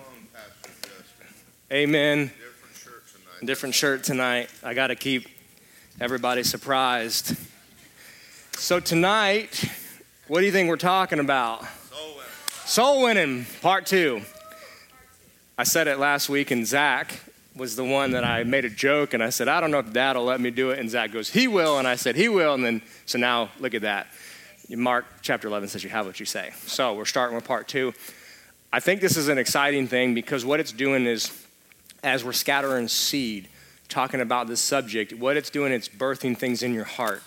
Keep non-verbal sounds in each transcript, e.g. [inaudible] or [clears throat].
on, Pastor Justin. Amen. Different shirt tonight. Different shirt tonight. I got to keep everybody surprised. So, tonight, what do you think we're talking about? Soul winning. Soul winning, part two. I said it last week, and Zach was the one that I made a joke, and I said, I don't know if dad will let me do it. And Zach goes, He will. And I said, He will. And then, so now look at that. Mark chapter 11 says you have what you say. So, we're starting with part two. I think this is an exciting thing because what it's doing is, as we're scattering seed, talking about this subject, what it's doing, it's birthing things in your heart.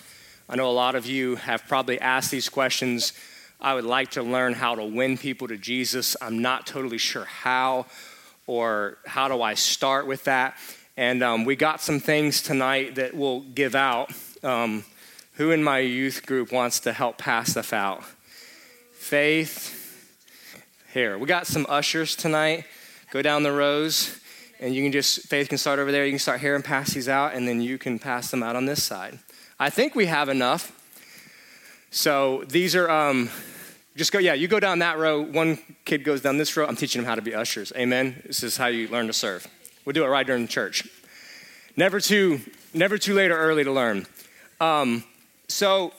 I know a lot of you have probably asked these questions. I would like to learn how to win people to Jesus. I'm not totally sure how or how do I start with that. And um, we got some things tonight that we'll give out. Um, who in my youth group wants to help pass stuff out? Faith. Here, we got some ushers tonight. Go down the rows, and you can just, Faith can start over there. You can start here and pass these out, and then you can pass them out on this side. I think we have enough. So these are, um, just go, yeah, you go down that row. One kid goes down this row. I'm teaching them how to be ushers. Amen. This is how you learn to serve. We'll do it right during church. Never too, never too late or early to learn. Um, so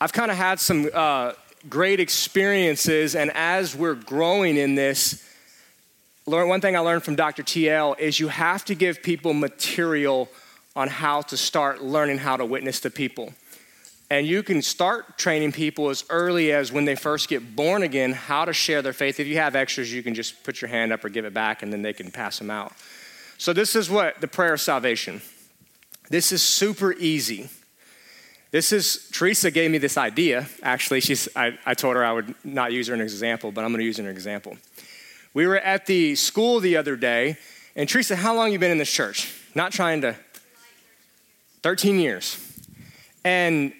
I've kind of had some uh, great experiences, and as we're growing in this, one thing I learned from Dr. TL is you have to give people material on how to start learning how to witness to people. And you can start training people as early as when they first get born again how to share their faith. If you have extras, you can just put your hand up or give it back, and then they can pass them out. So, this is what the prayer of salvation. This is super easy. This is, Teresa gave me this idea. Actually, she's, I, I told her I would not use her an example, but I'm going to use an example. We were at the school the other day, and Teresa, how long you been in this church? Not trying to. 13 years. And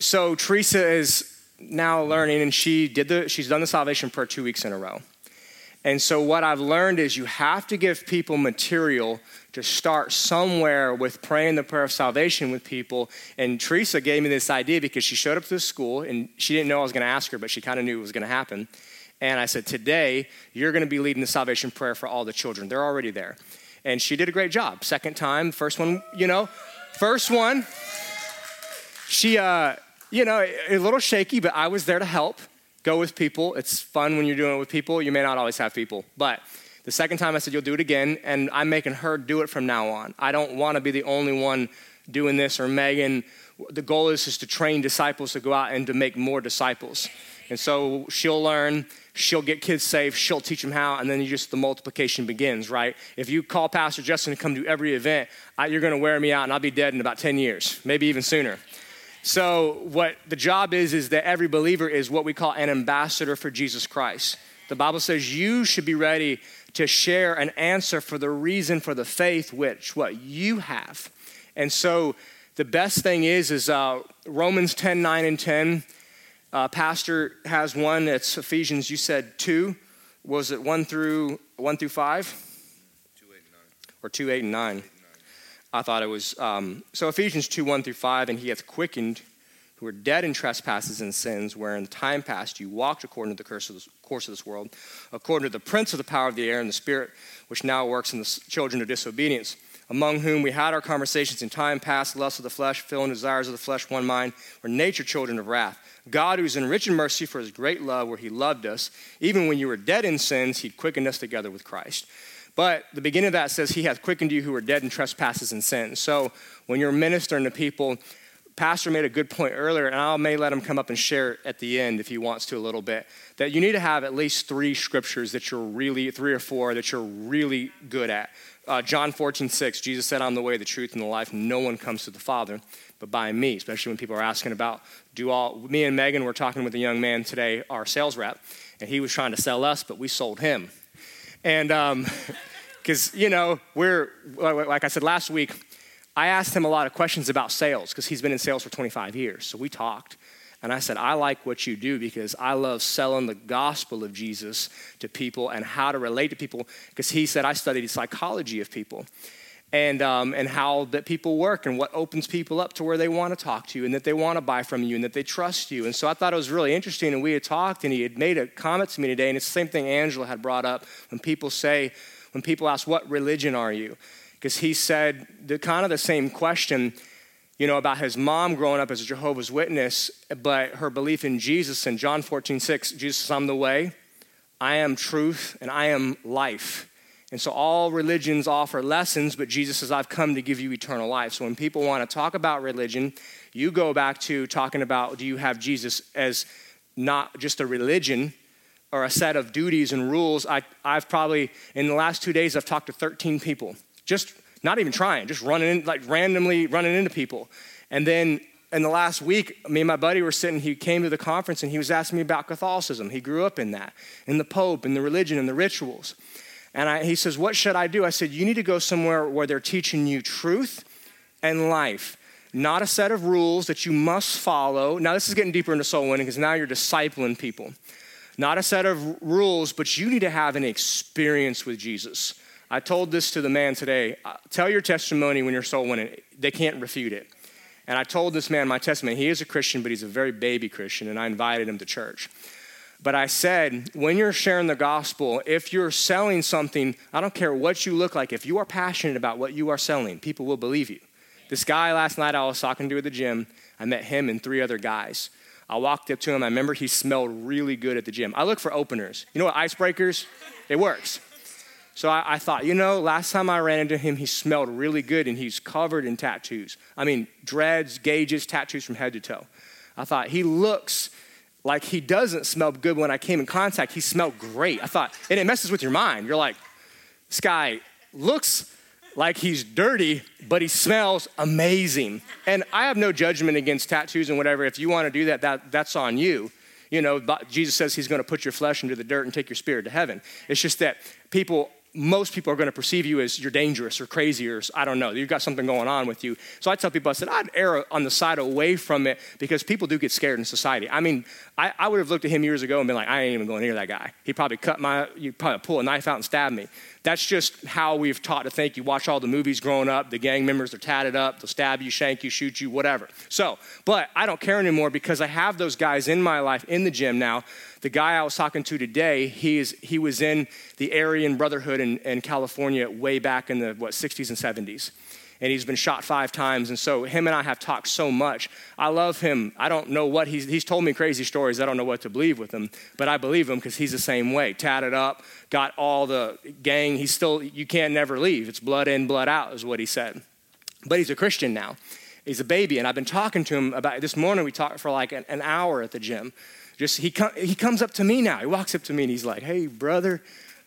so Teresa is now learning, and she did the, she's done the salvation prayer two weeks in a row. And so what I've learned is you have to give people material to start somewhere with praying the prayer of salvation with people. And Teresa gave me this idea because she showed up to the school and she didn't know I was going to ask her, but she kind of knew it was going to happen. And I said, Today, you're going to be leading the salvation prayer for all the children. They're already there. And she did a great job. Second time, first one, you know, first one, she, uh, you know, a little shaky, but I was there to help. Go with people. It's fun when you're doing it with people. You may not always have people, but the second time I said, You'll do it again, and I'm making her do it from now on. I don't want to be the only one doing this, or Megan. The goal is just to train disciples to go out and to make more disciples. And so she'll learn, she'll get kids saved, she'll teach them how, and then you just the multiplication begins, right? If you call Pastor Justin to come to every event, I, you're going to wear me out, and I'll be dead in about 10 years, maybe even sooner. So, what the job is, is that every believer is what we call an ambassador for Jesus Christ. The Bible says you should be ready to share an answer for the reason for the faith which what you have. And so, the best thing is, is uh, Romans 10, 9, and 10. Uh, Pastor has one. It's Ephesians. You said two. Was it one through one through five? Two, eight, nine. Or two, eight, and nine. I thought it was, um, so Ephesians 2 1 through 5, and he hath quickened who were dead in trespasses and sins, where in the time past you walked according to the course of, this, course of this world, according to the prince of the power of the air and the spirit, which now works in the children of disobedience, among whom we had our conversations in time past, lust of the flesh, filling desires of the flesh, one mind, were nature children of wrath. God, who is in rich in mercy for his great love, where he loved us, even when you were dead in sins, he quickened us together with Christ. But the beginning of that says, He hath quickened you who were dead in trespasses and sins. So when you're ministering to people, Pastor made a good point earlier, and I may let him come up and share at the end if he wants to a little bit, that you need to have at least three scriptures that you're really, three or four that you're really good at. Uh, John 14, 6, Jesus said, I'm the way, the truth, and the life. No one comes to the Father but by me, especially when people are asking about, do all, me and Megan were talking with a young man today, our sales rep, and he was trying to sell us, but we sold him. And because, um, [laughs] you know, we're, like I said last week, I asked him a lot of questions about sales because he's been in sales for 25 years. So we talked. And I said, I like what you do because I love selling the gospel of Jesus to people and how to relate to people. Because he said, I studied psychology of people. and, um, and how that people work and what opens people up to where they want to talk to you and that they want to buy from you and that they trust you. And so I thought it was really interesting. And we had talked, and he had made a comment to me today, and it's the same thing Angela had brought up when people say, when people ask, What religion are you? Because he said the kind of the same question, you know, about his mom growing up as a Jehovah's Witness, but her belief in Jesus. In John 14, 6, Jesus says, I'm the way, I am truth, and I am life. And so all religions offer lessons, but Jesus says, I've come to give you eternal life. So when people want to talk about religion, you go back to talking about do you have Jesus as not just a religion or a set of duties and rules? I, I've probably, in the last two days, I've talked to 13 people, just not even trying, just running in, like randomly running into people. And then in the last week, me and my buddy were sitting, he came to the conference and he was asking me about Catholicism. He grew up in that, in the Pope, in the religion, and the rituals. And I, he says, What should I do? I said, You need to go somewhere where they're teaching you truth and life, not a set of rules that you must follow. Now, this is getting deeper into soul winning because now you're discipling people. Not a set of rules, but you need to have an experience with Jesus. I told this to the man today. Uh, tell your testimony when you're soul winning. They can't refute it. And I told this man my testimony. He is a Christian, but he's a very baby Christian, and I invited him to church. But I said, when you're sharing the gospel, if you're selling something, I don't care what you look like, if you are passionate about what you are selling, people will believe you. This guy last night I was talking to at the gym, I met him and three other guys. I walked up to him. I remember he smelled really good at the gym. I look for openers. You know what, icebreakers? It works. So I, I, thought, you know, last time I ran into him, he smelled really good and he's covered in tattoos. I mean, dreads, gauges, tattoos from head to toe. I thought, he looks like he doesn't smell good when I came in contact. He smelled great. I thought, and it messes with your mind. You're like, this guy looks like he's dirty, but he smells amazing. And I have no judgment against tattoos and whatever. If you want to do that, that that's on you. You know, Jesus says he's going to put your flesh into the dirt and take your spirit to heaven. It's just that people most people are going to perceive you as you're dangerous or crazy or I don't know, you've got something going on with you. So I tell people, I said, I'd err on the side away from it because people do get scared in society. I mean, I, I would have looked at him years ago and been like, I ain't even going near that guy. He probably cut my, you probably pull a knife out and stab me. That's just how we've taught to think. You watch all the movies growing up, the gang members are tatted up, they'll stab you, shank you, shoot you, whatever. So, but I don't care anymore because I have those guys in my life in the gym now. The guy I was talking to today, he, is, he was in the Aryan Brotherhood in, in California way back in the, what, 60s and 70s and he's been shot five times. And so him and I have talked so much. I love him. I don't know what he's, he's told me crazy stories. I don't know what to believe with him, but I believe him because he's the same way. Tatted up, got all the gang. He's still, you can't never leave. It's blood in, blood out, is what he said. But he's a Christian now. He's a baby. And I've been talking to him about this morning. We talked for like an, an hour at the gym. Just he, com- he comes up to me now. He walks up to me and he's like, hey, brother,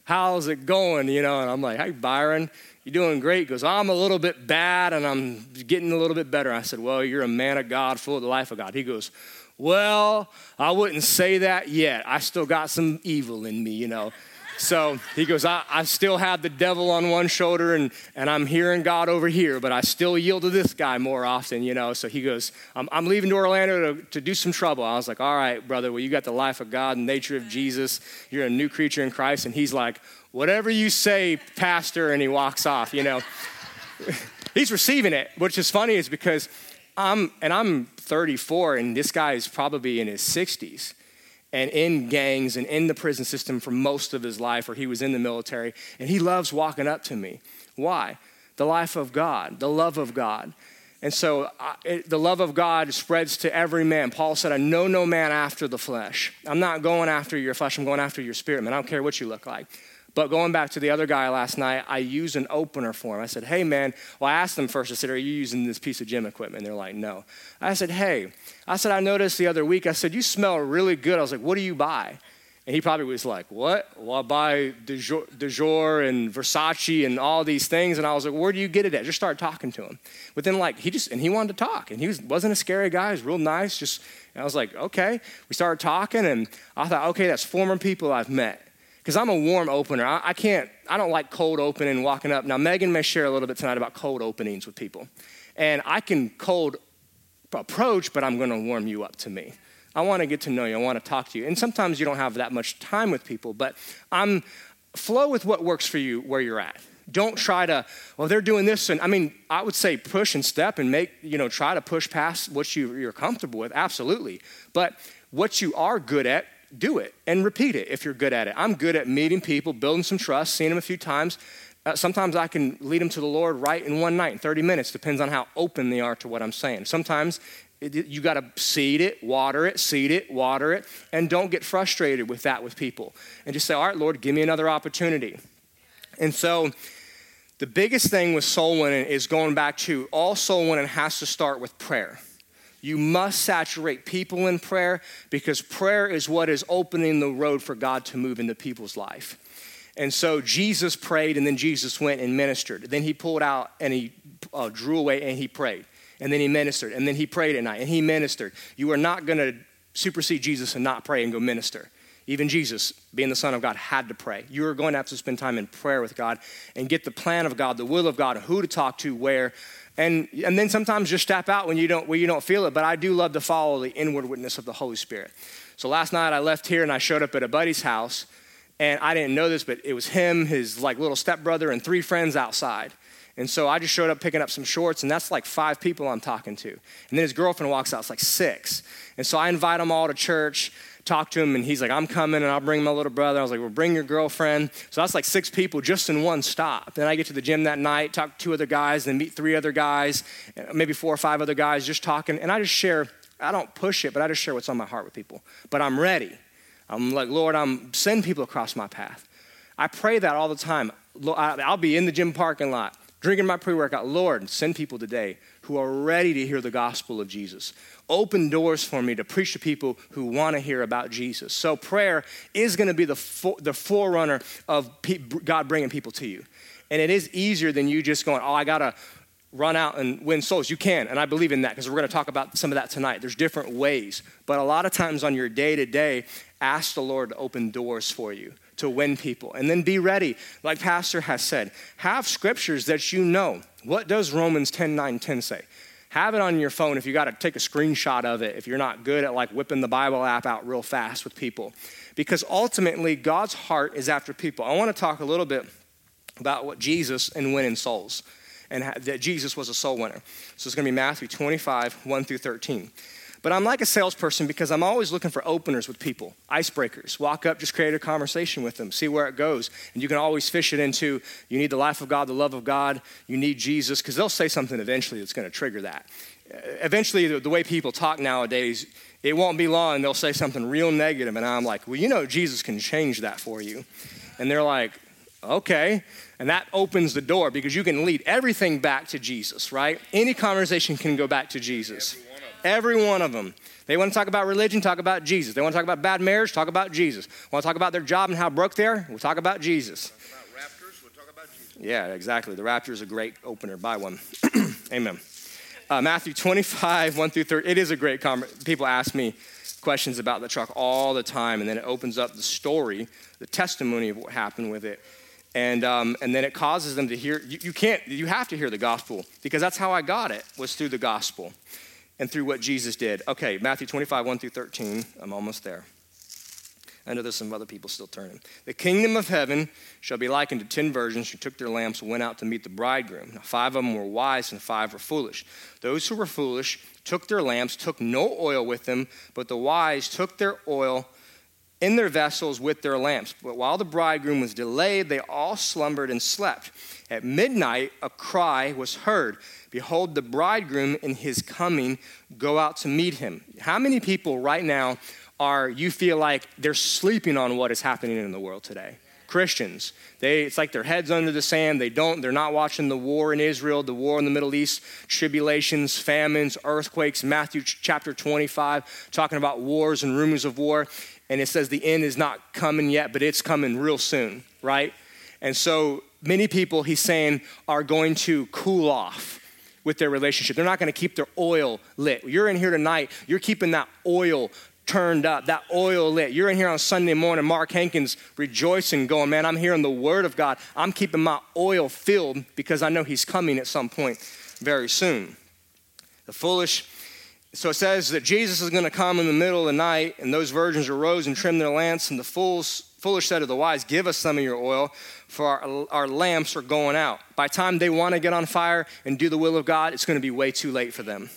how's it going? You know, and I'm like, hey, Byron, you're doing great? He goes, I'm a little bit bad and I'm getting a little bit better. I said, Well, you're a man of God, full of the life of God. He goes, Well, I wouldn't say that yet. I still got some evil in me, you know. So he goes, I, I still have the devil on one shoulder and, and I'm hearing God over here, but I still yield to this guy more often, you know. So he goes, I'm, I'm leaving to Orlando to, to do some trouble. I was like, All right, brother, well, you got the life of God and nature of Jesus. You're a new creature in Christ. And he's like, whatever you say, Pastor, and he walks off, you know. [laughs] He's receiving it, which is funny is because I'm, and I'm 34, and this guy is probably in his 60s and in gangs and in the prison system for most of his life, or he was in the military, and he loves walking up to me. Why? The life of God, the love of God. And so uh, it, the love of God spreads to every man. Paul said, I know no man after the flesh. I'm not going after your flesh, I'm going after your spirit, man. I don't care what you look like. But going back to the other guy last night, I used an opener for him. I said, hey, man, well, I asked them first, I said, are you using this piece of gym equipment? And they're like, no. I said, hey, I said, I noticed the other week, I said, you smell really good. I was like, what do you buy? And he probably was like, what? Well, I buy Dior and Versace and all these things. And I was like, where do you get it at? Just started talking to him. But then, like, he just, and he wanted to talk. And he was, wasn't a scary guy. He was real nice. Just, I was like, okay. We started talking, and I thought, okay, that's former people I've met because I'm a warm opener. I, I, can't, I don't like cold opening, walking up. Now, Megan may share a little bit tonight about cold openings with people. And I can cold approach, but I'm going to warm you up to me. I want to get to know you. I want to talk to you. And sometimes you don't have that much time with people, but I'm flow with what works for you where you're at. Don't try to, well, they're doing this. And I mean, I would say push and step and make, you know, try to push past what you, you're comfortable with. Absolutely. But what you are good at, do it and repeat it if you're good at it. I'm good at meeting people, building some trust, seeing them a few times. Uh, sometimes I can lead them to the Lord right in one night, in 30 minutes, depends on how open they are to what I'm saying. Sometimes it, you got to seed it, water it, seed it, water it, and don't get frustrated with that with people. And just say, All right, Lord, give me another opportunity. And so, the biggest thing with soul winning is going back to all soul winning has to start with prayer. You must saturate people in prayer because prayer is what is opening the road for God to move into people's life. And so Jesus prayed, and then Jesus went and ministered. Then he pulled out and he uh, drew away and he prayed. And then he ministered. And then he prayed at night and he ministered. You are not going to supersede Jesus and not pray and go minister. Even Jesus, being the Son of God, had to pray. You are going to have to spend time in prayer with God and get the plan of God, the will of God, who to talk to, where, and, and then sometimes just step out when you don't, when you don't feel it. But I do love to follow the inward witness of the Holy Spirit. So last night I left here and I showed up at a buddy's house. And I didn't know this, but it was him, his like little stepbrother, and three friends outside. And so I just showed up picking up some shorts, and that's like five people I'm talking to. And then his girlfriend walks out, it's like six. And so I invite them all to church talk to him, and he's like, I'm coming, and I'll bring my little brother. I was like, well, bring your girlfriend. So that's like six people just in one stop. Then I get to the gym that night, talk to two other guys, then meet three other guys, maybe four or five other guys, just talking. And I just share, I don't push it, but I just share what's on my heart with people. But I'm ready. I'm like, Lord, I'm send people across my path. I pray that all the time. I'll be in the gym parking lot, drinking my pre workout. Lord, send people today who are ready to hear the gospel of Jesus open doors for me to preach to people who want to hear about Jesus. So prayer is going to be the, for, the forerunner of God bringing people to you. And it is easier than you just going, oh, I got to run out and win souls. You can, and I believe in that because we're going to talk about some of that tonight. There's different ways. But a lot of times on your day to day, ask the Lord to open doors for you to win people. And then be ready, like Pastor has said. Have scriptures that you know. What does Romans 10 9 10 say? have it on your phone if you got to take a screenshot of it, if you're not good at like whipping the Bible app out real fast with people. Because ultimately, God's heart is after people. I want to talk a little bit about what Jesus and winning souls, and that Jesus was a soul winner. So it's going to be Matthew 25, 1 through 13. But I'm like a salesperson because I'm always looking for openers with people, icebreakers. Walk up, just create a conversation with them, see where it goes. And you can always fish it into you need the life of God, the love of God, you need Jesus, because they'll say something eventually that's going to trigger that. Uh, eventually, the, the way people talk nowadays, it won't be long, they'll say something real negative, and I'm like, well, you know, Jesus can change that for you. And they're like, okay. And that opens the door because you can lead everything back to Jesus, right? Any conversation can go back to Jesus. Every one of them. They want to talk about religion, talk about Jesus. They want to talk about bad marriage, talk about Jesus. Want to talk about their job and how broke they are? We'll talk about Jesus. Talk about raptors, we'll talk about Jesus. Yeah, exactly. The rapture is a great opener. Buy one. [clears throat] Amen. Uh, Matthew 25, 1 through 3. It is a great conversation. People ask me questions about the truck all the time, and then it opens up the story, the testimony of what happened with it. And, um, and then it causes them to hear, you, you can't, you have to hear the gospel because that's how I got it, was through the gospel and through what Jesus did. Okay, Matthew 25, 1 through 13. I'm almost there. I know there's some other people still turning. The kingdom of heaven shall be likened to ten virgins who took their lamps and went out to meet the bridegroom. Now, five of them were wise and five were foolish. Those who were foolish took their lamps, took no oil with them, but the wise took their oil in their vessels with their lamps. But while the bridegroom was delayed, they all slumbered and slept. At midnight, a cry was heard Behold, the bridegroom in his coming, go out to meet him. How many people right now are you feel like they're sleeping on what is happening in the world today? Christians. They, it's like their heads under the sand. They don't, they're not watching the war in Israel, the war in the Middle East, tribulations, famines, earthquakes, Matthew chapter 25, talking about wars and rumors of war. And it says the end is not coming yet, but it's coming real soon, right? And so many people, he's saying, are going to cool off with their relationship. They're not going to keep their oil lit. You're in here tonight, you're keeping that oil turned up, that oil lit. You're in here on Sunday morning, Mark Hankins rejoicing, going, Man, I'm hearing the word of God. I'm keeping my oil filled because I know he's coming at some point very soon. The foolish so it says that Jesus is going to come in the middle of the night, and those virgins arose and trimmed their lamps, and the fools, foolish said to the wise, Give us some of your oil, for our, our lamps are going out. By the time they want to get on fire and do the will of God, it's going to be way too late for them.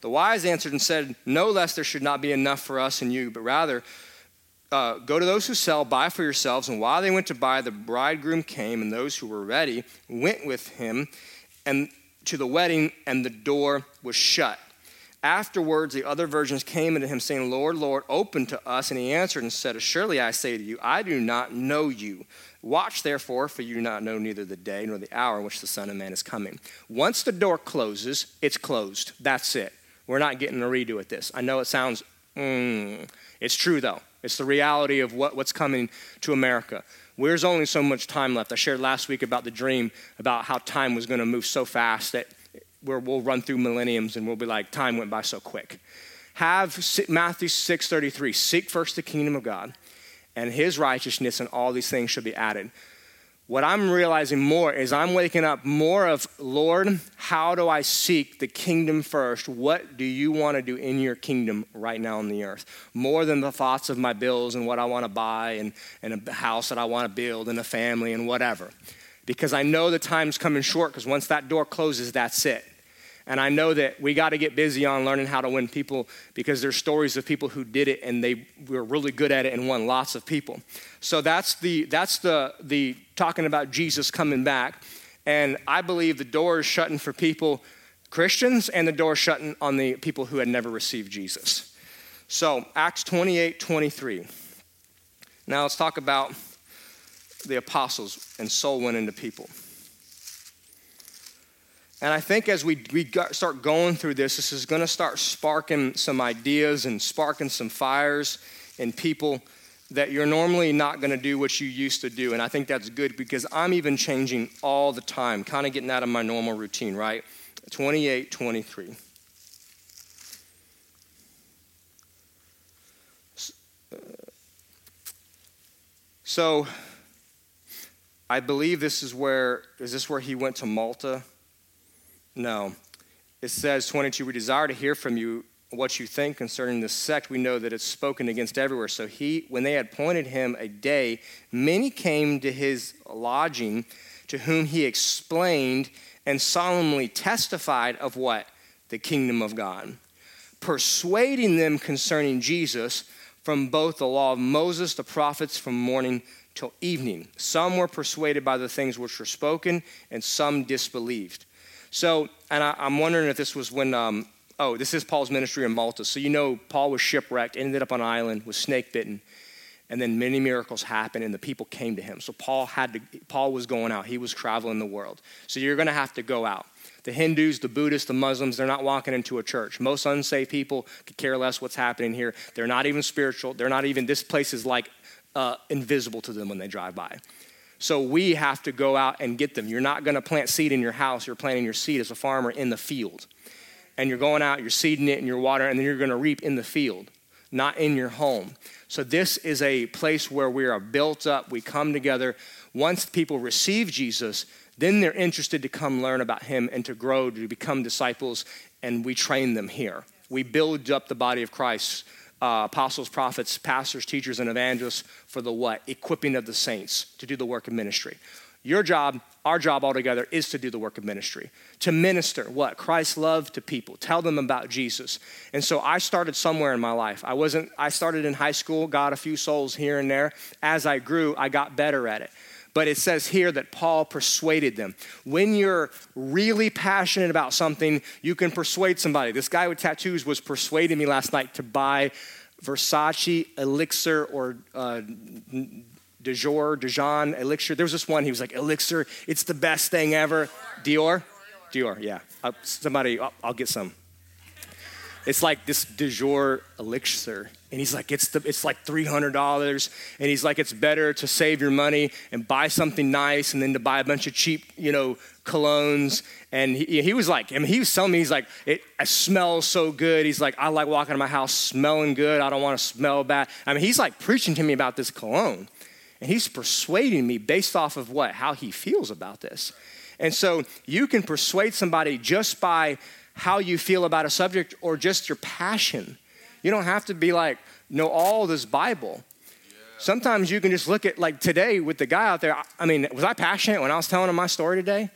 The wise answered and said, No less there should not be enough for us and you, but rather uh, go to those who sell, buy for yourselves. And while they went to buy, the bridegroom came, and those who were ready went with him and to the wedding, and the door was shut. Afterwards, the other virgins came unto him, saying, Lord, Lord, open to us. And he answered and said, Surely I say to you, I do not know you. Watch therefore, for you do not know neither the day nor the hour in which the Son of Man is coming. Once the door closes, it's closed. That's it. We're not getting a redo at this. I know it sounds, mm, it's true though. It's the reality of what, what's coming to America. There's only so much time left. I shared last week about the dream about how time was going to move so fast that where we'll run through millenniums and we'll be like, time went by so quick. Have Matthew 6:33, seek first the kingdom of God and his righteousness, and all these things should be added. What I'm realizing more is I'm waking up more of, Lord, how do I seek the kingdom first? What do you want to do in your kingdom right now on the earth? More than the thoughts of my bills and what I want to buy and, and a house that I want to build and a family and whatever. Because I know the time's coming short because once that door closes, that's it. And I know that we got to get busy on learning how to win people because there's stories of people who did it and they were really good at it and won lots of people. So that's the that's the the talking about Jesus coming back. And I believe the door is shutting for people, Christians, and the door shutting on the people who had never received Jesus. So Acts 28, 23. Now let's talk about the apostles and soul winning to people. And I think as we, we start going through this, this is going to start sparking some ideas and sparking some fires in people that you're normally not going to do what you used to do. And I think that's good because I'm even changing all the time, kind of getting out of my normal routine, right? 28, 23. So I believe this is where, is this where he went to Malta? No. It says 22, we desire to hear from you what you think concerning this sect. We know that it's spoken against everywhere. So he, when they had appointed him a day, many came to his lodging, to whom he explained and solemnly testified of what? The kingdom of God. Persuading them concerning Jesus from both the law of Moses, the prophets, from morning till evening. Some were persuaded by the things which were spoken, and some disbelieved. So, and I, am wondering if this was when, um, oh, this is Paul's ministry in Malta. So, you know, Paul was shipwrecked, ended up on an island, was snake bitten, and then many miracles happened, and the people came to him. So, Paul had to, Paul was going out, he was traveling the world. So, you're going to have to go out. The Hindus, the Buddhists, the Muslims, they're not walking into a church. Most unsaved people could care less what's happening here. They're not even spiritual. They're not even, this place is like uh, invisible to them when they drive by. So we have to go out and get them. You're not going to plant seed in your house. You're planting your seed as a farmer in the field. And you're going out, you're seeding it, and you're watering, and then you're going to reap in the field, not in your home. So this is a place where we are built up. We come together. Once people receive Jesus, then they're interested to come learn about him and to grow, to become disciples, and we train them here. We build up the body of Christ uh, apostles, prophets, pastors, teachers, and evangelists for the what? Equipping of the saints to do the work of ministry. Your job, our job altogether, is to do the work of ministry. To minister what? Christ's love to people. Tell them about Jesus. And so I started somewhere in my life. I wasn't, I started in high school, got a few souls here and there. As I grew, I got better at it. But it says here that Paul persuaded them. When you're really passionate about something, you can persuade somebody. This guy with tattoos was persuading me last night to buy Versace elixir or uh, Dior, Dijon elixir. There was this one, he was like, elixir, it's the best thing ever. Dior? Dior, yeah. Uh, somebody, I'll, I'll get some. It's like this de jour elixir. And he's like, it's, the, it's like $300. And he's like, it's better to save your money and buy something nice and then to buy a bunch of cheap, you know, colognes. And he, he was like, I mean, he was telling me, he's like, it, it smells so good. He's like, I like walking to my house smelling good. I don't want to smell bad. I mean, he's like preaching to me about this cologne. And he's persuading me based off of what? How he feels about this. And so you can persuade somebody just by how you feel about a subject or just your passion. You don't have to be like, know all this Bible. Sometimes you can just look at, like today with the guy out there. I mean, was I passionate when I was telling him my story today?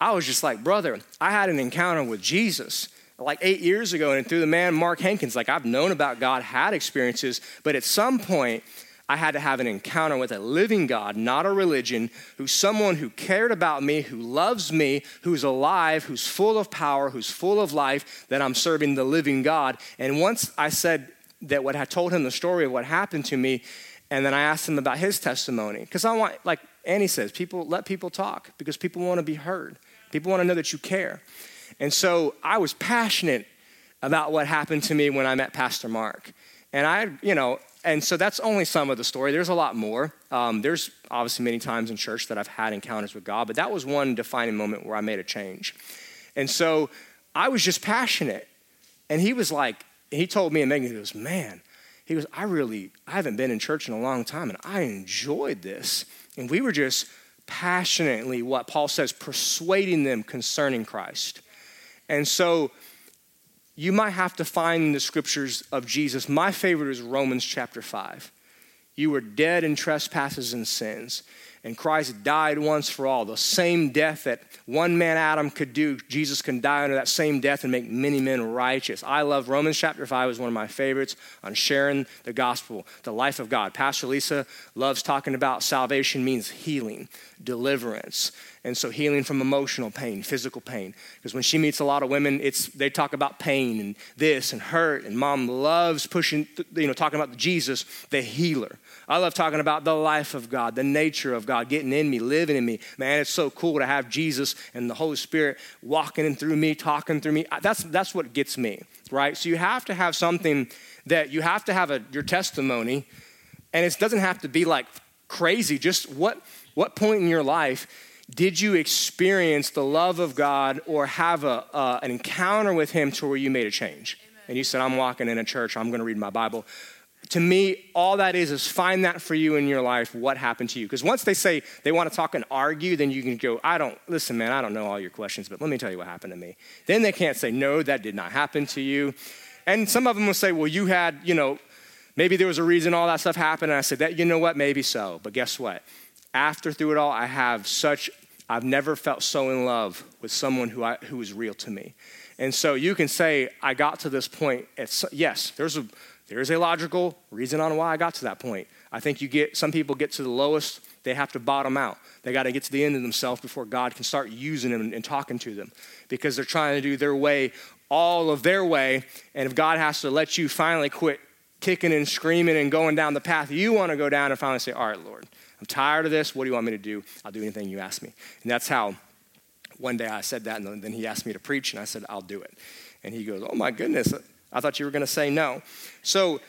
I was just like, brother, I had an encounter with Jesus like eight years ago, and through the man Mark Hankins, like I've known about God, had experiences, but at some point, I had to have an encounter with a living God, not a religion, who's someone who cared about me, who loves me, who's alive, who's full of power, who's full of life, that I'm serving the living God. And once I said that what I told him the story of what happened to me, and then I asked him about his testimony, because I want, like Annie says, people let people talk because people want to be heard. People want to know that you care. And so I was passionate about what happened to me when I met Pastor Mark. And I, you know, and so that's only some of the story. There's a lot more. Um, there's obviously many times in church that I've had encounters with God, but that was one defining moment where I made a change. And so I was just passionate. And he was like, he told me and Megan, he goes, man, he goes, I really, I haven't been in church in a long time and I enjoyed this. And we were just passionately, what Paul says, persuading them concerning Christ. And so you might have to find the scriptures of Jesus. My favorite is Romans chapter 5. You were dead in trespasses and sins and Christ died once for all. The same death that one man, Adam, could do, Jesus can die under that same death and make many men righteous. I love Romans chapter 5 is one of my favorites on sharing the gospel, the life of God. Pastor Lisa loves talking about salvation means healing, deliverance. And so healing from emotional pain, physical pain. Because when she meets a lot of women, it's they talk about pain and this and hurt. And mom loves pushing, you know, talking about Jesus, the healer. I love talking about the life of God, the nature of God, getting in me, living in me. Man, it's so cool to have Jesus and the Holy Spirit walking in through me, talking through me. That's, that's what gets me, right? So you have to have something that you have to have a, your testimony, and it doesn't have to be like crazy. Just what, what point in your life did you experience the love of God or have a, uh, an encounter with Him to where you made a change? Amen. And you said, I'm walking in a church, I'm going to read my Bible to me, all that is is find that for you in your life, what happened to you. Because once they say they want to talk and argue, then you can go, I don't, listen, man, I don't know all your questions, but let me tell you what happened to me. Then they can't say, no, that did not happen to you. And some of them will say, well, you had, you know, maybe there was a reason all that stuff happened. And I said, that, you know what, maybe so. But guess what? After through it all, I have such, I've never felt so in love with someone who, I, who is real to me. And so you can say, I got to this point. At, yes, there's a, there is a logical reason on why I got to that point. I think you get some people get to the lowest, they have to bottom out. They got to get to the end of themselves before God can start using them and, and talking to them because they're trying to do their way, all of their way. And if God has to let you finally quit kicking and screaming and going down the path you want to go down and finally say, All right, Lord, I'm tired of this. What do you want me to do? I'll do anything you ask me. And that's how one day I said that, and then he asked me to preach, and I said, I'll do it. And he goes, Oh my goodness, I thought you were going to say no. So,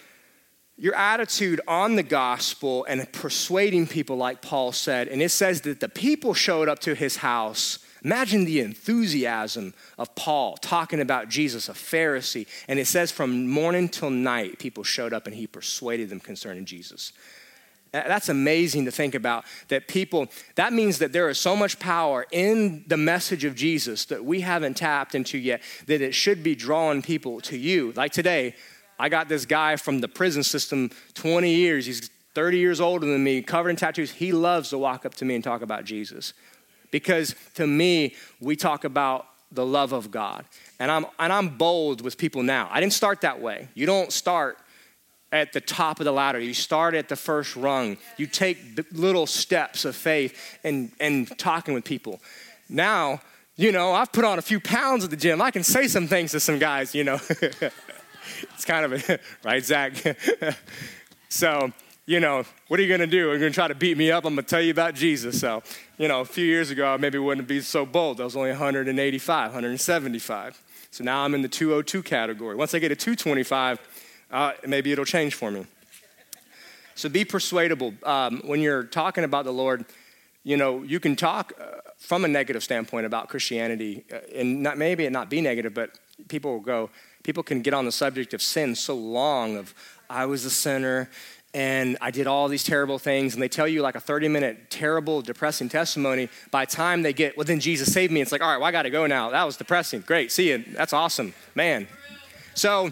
your attitude on the gospel and persuading people, like Paul said, and it says that the people showed up to his house. Imagine the enthusiasm of Paul talking about Jesus, a Pharisee. And it says from morning till night, people showed up and he persuaded them concerning Jesus. Uh, that's amazing to think about that people, that means that there is so much power in the message of Jesus that we haven't tapped into yet, that it should be drawing people to you. Like today, I got this guy from the prison system 20 years. He's 30 years older than me, covered in tattoos. He loves to walk up to me and talk about Jesus. Because to me, we talk about the love of God. And I'm, and I'm bold with people now. I didn't start that way. You don't start at the top of the ladder. You start at the first rung. You take little steps of faith and, and talking with people. Now, you know, I've put on a few pounds at the gym. I can say some things to some guys, you know. [laughs] it's kind of a, [laughs] right, Zach? [laughs] so, you know, what are you going to do? You're going to try to beat me up? I'm going to tell you about Jesus. So, you know, a few years ago, I maybe wouldn't be so bold. I was only 185, 175. So now I'm in the 202 category. Once I get to 225, uh, maybe it'll change for me. So be persuadable. Um, when you're talking about the Lord, you know, you can talk uh, from a negative standpoint about Christianity, uh, and not, maybe it not be negative, but people will go, people can get on the subject of sin so long of, I was a sinner, and I did all these terrible things. And they tell you like a 30 minute, terrible, depressing testimony. By the time they get, well, then Jesus saved me. It's like, all right, well, I got to go now. That was depressing. Great. See you. That's awesome. Man. So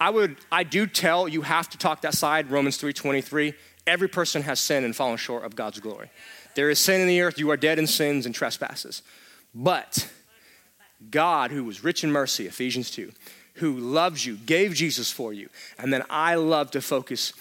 I would, I do tell you have to talk that side, Romans 3.23. Every person has sinned and fallen short of God's glory. There is sin in the earth. You are dead in sins and trespasses. But God, who was rich in mercy, Ephesians 2, who loves you, gave Jesus for you. And then I love to focus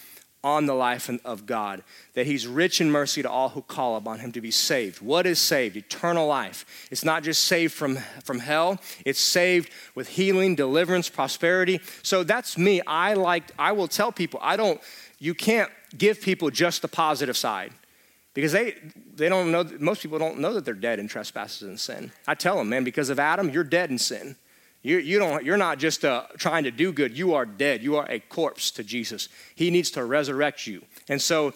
on the life of God, that He's rich in mercy to all who call upon Him to be saved. What is saved? Eternal life. It's not just saved from, from hell, it's saved with healing, deliverance, prosperity. So that's me. I like, I will tell people, I don't, you can't give people just the positive side because they, they don't know, most people don't know that they're dead in trespasses and sin. I tell them, man, because of Adam, you're dead in sin. You, you don't, you're not just uh, trying to do good. You are dead. You are a corpse to Jesus. He needs to resurrect you. And so,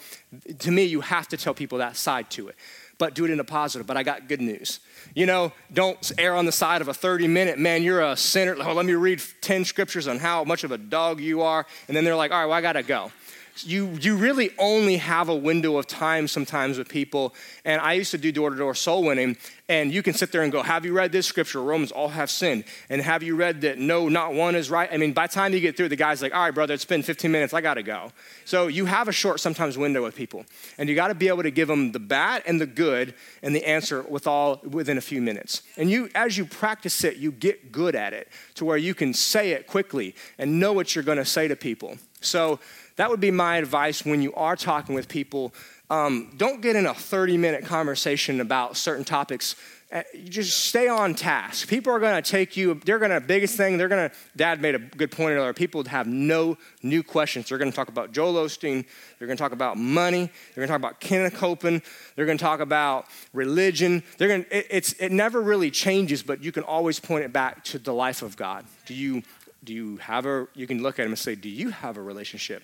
to me, you have to tell people that side to it. But do it in a positive. But I got good news. You know, don't err on the side of a 30 minute, man, you're a sinner. Oh, let me read 10 scriptures on how much of a dog you are. And then they're like, all right, well, I got to go you, you really only have a window of time sometimes with people. And I used to do door to door soul winning, and you can sit there and go, Have you read this scripture? Romans all have sinned. And have you read that no, not one is right? I mean, by the time you get through, the guy's like, All right, brother, it's been 15 minutes, I gotta go. So you have a short sometimes window with people, and you gotta be able to give them the bad and the good and the answer with all within a few minutes. And you, as you practice it, you get good at it to where you can say it quickly and know what you're gonna say to people. So that would be my advice when you are talking with people. Um, don't get in a 30 minute conversation about certain topics. Uh, you just stay on task. People are going to take you, they're going to, biggest thing, they're going to, dad made a good point earlier, people have no new questions. They're going to talk about Joel Osteen, they're going to talk about money, they're going to talk about Kenneth Copeland, they're going to talk about religion. They're going it, it's, it never really changes, but you can always point it back to the life of God. Do you, do you have a, you can look at him and say, do you have a relationship?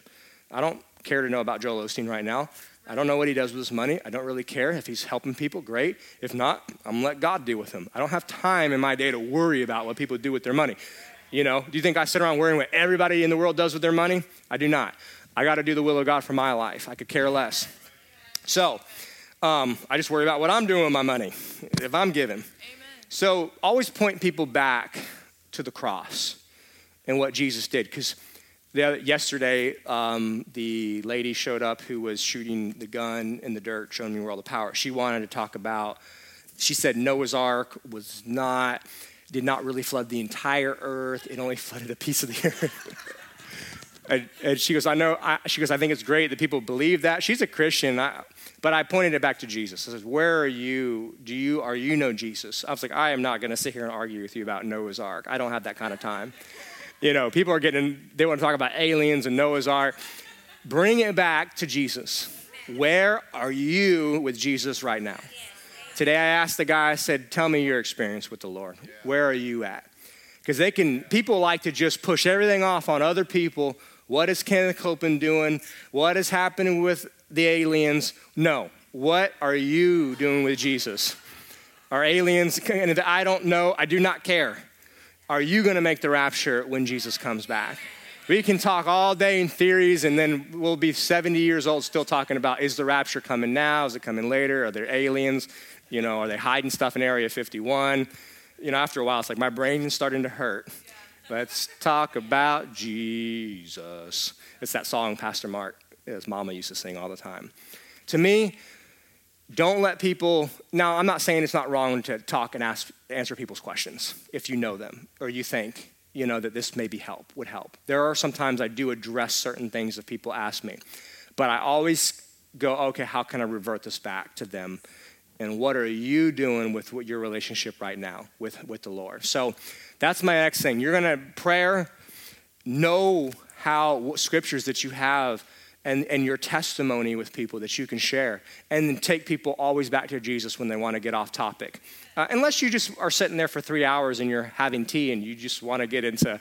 I don't care to know about Joel Osteen right now. I don't know what he does with his money. I don't really care. If he's helping people, great. If not, I'm gonna let God deal with him. I don't have time in my day to worry about what people do with their money. You know, do you think I sit around worrying what everybody in the world does with their money? I do not. I got to do the will of God for my life. I could care less. So, um, I just worry about what I'm doing with my money, if I'm giving. Amen. So, always point people back to the cross and what Jesus did, because the, yesterday, um, the lady showed up who was shooting the gun in the dirt, showing me where all the power. She wanted to talk about. She said Noah's Ark was not, did not really flood the entire earth. It only [laughs] flooded a piece of the earth. [laughs] and, and, she goes, I know. I, she goes, I think it's great that people believe that. She's a Christian, I, but I pointed it back to Jesus. I said, Where are you? Do you are you know Jesus? I was like, I am not going to sit here and argue with you about Noah's Ark. I don't have that kind of time. You know, people are getting, they want to talk about aliens and Noah's Ark. Bring it back to Jesus. Where are you with Jesus right now? Today I asked the guy, I said, Tell me your experience with the Lord. Where are you at? Because they can, people like to just push everything off on other people. What is Kenneth Copeland doing? What is happening with the aliens? No. What are you doing with Jesus? Are aliens, I don't know, I do not care. Are you going to make the rapture when Jesus comes back? We can talk all day in theories, and then we'll be 70 years old still talking about is the rapture coming now? Is it coming later? Are there aliens? You know, are they hiding stuff in Area 51? You know, after a while, it's like my brain is starting to hurt. Let's talk about Jesus. It's that song Pastor Mark, his mama used to sing all the time. To me, don't let people, now I'm not saying it's not wrong to talk and ask, answer people's questions if you know them or you think, you know, that this maybe help, would help. There are sometimes I do address certain things if people ask me, but I always go, okay, how can I revert this back to them? And what are you doing with what your relationship right now with, with the Lord? So that's my next thing. You're gonna prayer, know how scriptures that you have and, and your testimony with people that you can share. And then take people always back to Jesus when they want to get off topic. Uh, unless you just are sitting there for three hours and you're having tea and you just want to get into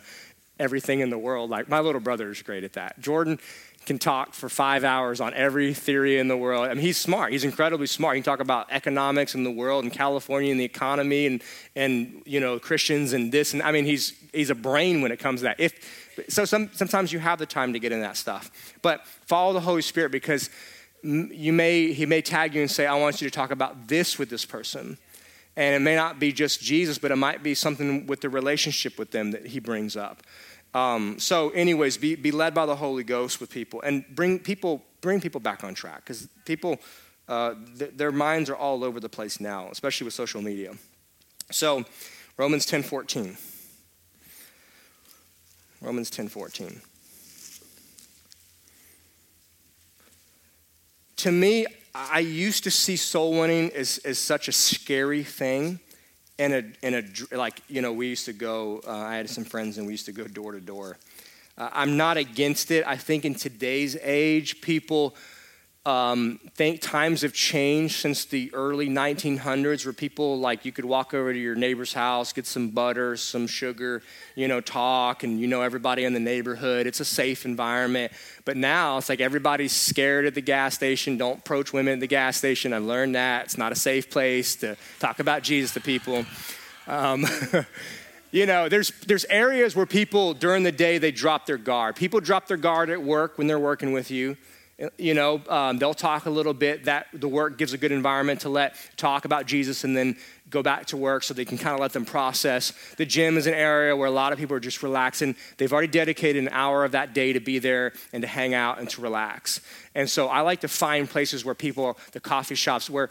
everything in the world. Like my little brother is great at that. Jordan can talk for five hours on every theory in the world. I mean, he's smart. He's incredibly smart. He can talk about economics in the world and California and the economy and, and you know, Christians and this. And I mean, he's, he's a brain when it comes to that. If So some, sometimes you have the time to get in that stuff. But follow the Holy Spirit because you may, he may tag you and say, I want you to talk about this with this person. And it may not be just Jesus, but it might be something with the relationship with them that he brings up. Um, so, anyways, be, be led by the Holy Ghost with people and bring people, bring people back on track because people, uh, th- their minds are all over the place now, especially with social media. So, Romans 10 14. Romans 10 14. To me, I used to see soul winning as, as such a scary thing. And a, and a, like, you know, we used to go, uh, I had some friends and we used to go door to door. Uh, I'm not against it. I think in today's age, people um, think times have changed since the early 1900s, where people like you could walk over to your neighbor's house, get some butter, some sugar, you know, talk, and you know everybody in the neighborhood. It's a safe environment. But now it's like everybody's scared at the gas station. Don't approach women at the gas station. I've learned that it's not a safe place to talk about Jesus to people. Um, [laughs] you know there's there's areas where people during the day they drop their guard people drop their guard at work when they're working with you you know um, they'll talk a little bit. That the work gives a good environment to let talk about jesus and then go back to work so they can kind of let them process. The gym is an area where a lot of people are just relaxing. They've already dedicated an hour of that day to be there and to hang out and to relax. And so i like to find places where people the coffee shops where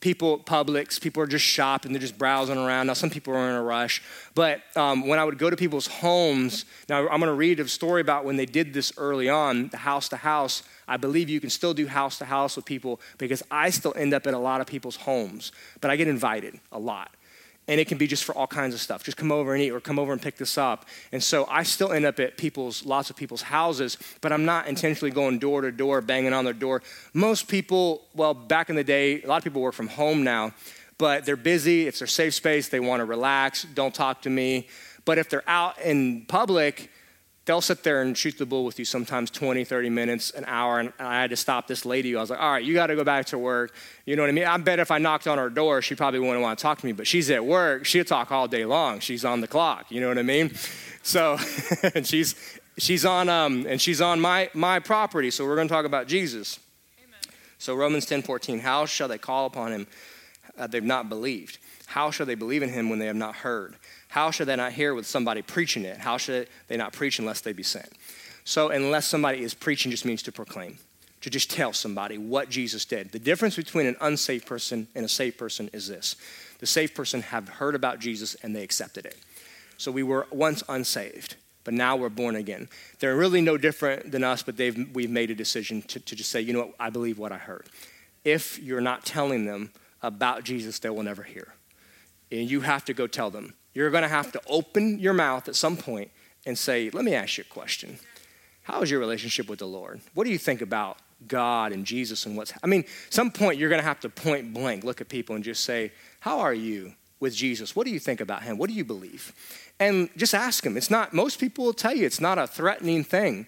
people, Publix, people are just shopping, they're just browsing around. Now, some people are in a rush. But um, when I would go to people's homes, now I'm going to read a story about when they did this early on, the house to house. I believe you can still do house to house with people because I still end up at a lot of people's homes, but I get invited a lot and it can be just for all kinds of stuff. Just come over and eat or come over and pick this up. And so I still end up at people's, lots of people's houses, but I'm not intentionally going door to door, banging on their door. Most people, well, back in the day, a lot of people work from home now, but they're busy. It's their safe space. They want to relax. Don't talk to me. But if they're out in public, they'll sit there and shoot the bull with you sometimes 20, 30 minutes, an hour. And I had to stop this lady. I was like, all right, you got to go back to work. You know what I mean? I bet if I knocked on her door, she probably wouldn't want to talk to me, but she's at work. She'll talk all day long. She's on the clock. You know what I mean? So, [laughs] and she's, she's on, um, and she's on my, my property. So we're going to talk about Jesus. Amen. So Romans 10, 14, how shall they call upon him? Uh, they've not believed. How shall they believe in him when they have not heard? How should they not hear with somebody preaching it? How should they not preach unless they be sent? So, unless somebody is preaching, just means to proclaim, to just tell somebody what Jesus did. The difference between an unsafe person and a safe person is this the safe person have heard about Jesus and they accepted it. So, we were once unsaved, but now we're born again. They're really no different than us, but they've, we've made a decision to, to just say, you know what, I believe what I heard. If you're not telling them about Jesus, they will never hear. And you have to go tell them you're going to have to open your mouth at some point and say, Let me ask you a question. How is your relationship with the Lord? What do you think about God and Jesus and what's, I mean, some point you're going to have to point blank look at people and just say, How are you with Jesus? What do you think about him? What do you believe? And just ask him. It's not, most people will tell you it's not a threatening thing.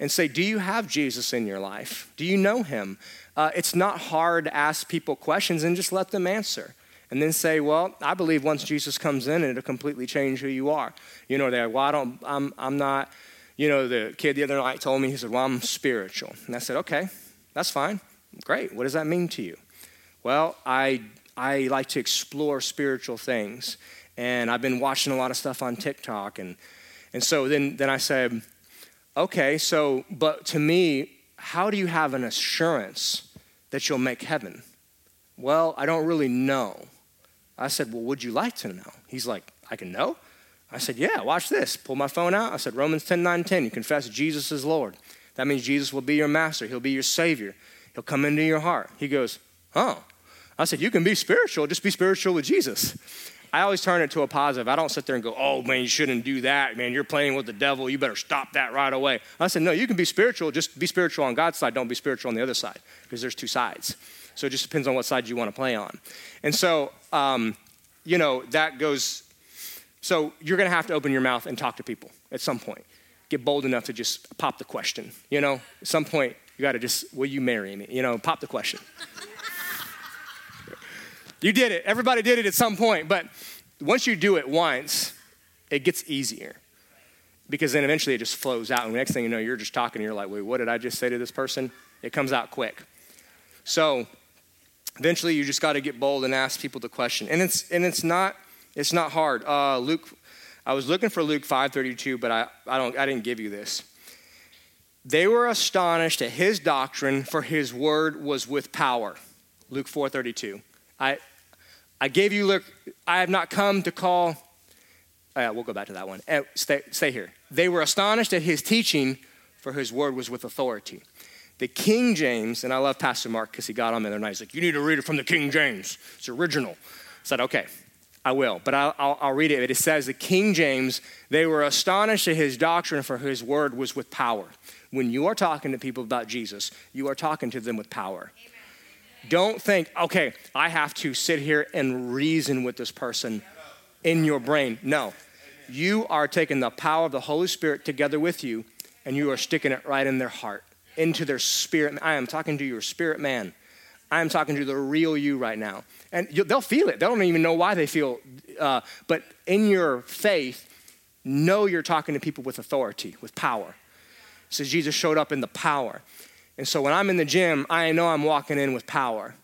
And say, Do you have Jesus in your life? Do you know him? Uh, it's not hard to ask people questions and just let them answer and then say, well, I believe once Jesus comes in, it'll completely change who you are. You know, they're, well, I don't, I'm, I'm not, you know, the kid the other night told me, he said, well, I'm spiritual. And I said, okay, that's fine. Great. What does that mean to you? Well, I, I like to explore spiritual things. And I've been watching a lot of stuff on TikTok. And, and so then, then I said, okay, so, but to me, how do you have an assurance that you'll make heaven? Well, I don't really know. I said, Well, would you like to know? He's like, I can know? I said, Yeah, watch this. Pull my phone out. I said, Romans 10 9 10. You confess Jesus is Lord. That means Jesus will be your master, He'll be your Savior, He'll come into your heart. He goes, Oh. I said, You can be spiritual, just be spiritual with Jesus. I always turn it to a positive. I don't sit there and go, oh man, you shouldn't do that. Man, you're playing with the devil. You better stop that right away. I said, no, you can be spiritual. Just be spiritual on God's side. Don't be spiritual on the other side because there's two sides. So it just depends on what side you want to play on. And so, um, you know, that goes, so you're going to have to open your mouth and talk to people at some point. Get bold enough to just pop the question. You know, at some point, you got to just, will you marry me? You know, pop the question. You did it. Everybody did it at some point. But once you do it once, it gets easier. because then eventually it just flows out. And the next thing you know, you're just talking and you're like, wait, what did I just say to this person? It comes out quick. So eventually you just got to get bold and ask people the question. And it's, and it's, not, it's not hard. Uh, Luke, I was looking for Luke 5.32, but I, I, don't, I didn't give you this. They were astonished at his doctrine, for his word was with power. Luke 4.32. I, I gave you, look, I have not come to call, uh, we'll go back to that one. Uh, stay, stay here. They were astonished at his teaching, for his word was with authority. The King James, and I love Pastor Mark because he got on the other night. He's like, You need to read it from the King James. It's original. I said, Okay, I will, but I'll, I'll, I'll read it. It says, The King James, they were astonished at his doctrine, for his word was with power. When you are talking to people about Jesus, you are talking to them with power. Amen. Don't think, okay, I have to sit here and reason with this person in your brain. No. You are taking the power of the Holy Spirit together with you and you are sticking it right in their heart, into their spirit. I am talking to your spirit man. I am talking to the real you right now. And they'll feel it. They don't even know why they feel. Uh, but in your faith, know you're talking to people with authority, with power. Says Jesus showed up in the power. And so when I'm in the gym, I know I'm walking in with power.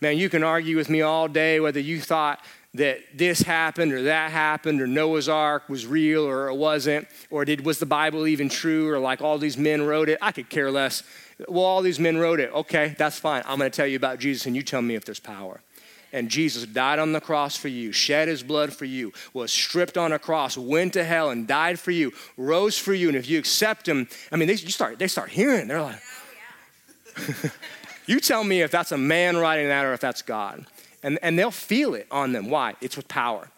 Man, you can argue with me all day whether you thought that this happened or that happened or Noah's ark was real or it wasn't or did was the Bible even true or like all these men wrote it. I could care less. Well, all these men wrote it. Okay, that's fine. I'm going to tell you about Jesus and you tell me if there's power. And Jesus died on the cross for you, shed his blood for you, was stripped on a cross, went to hell and died for you, rose for you. And if you accept him, I mean, they, you start, they start hearing. They're like, [laughs] you tell me if that's a man writing that or if that's God. And, and they'll feel it on them. Why? It's with power.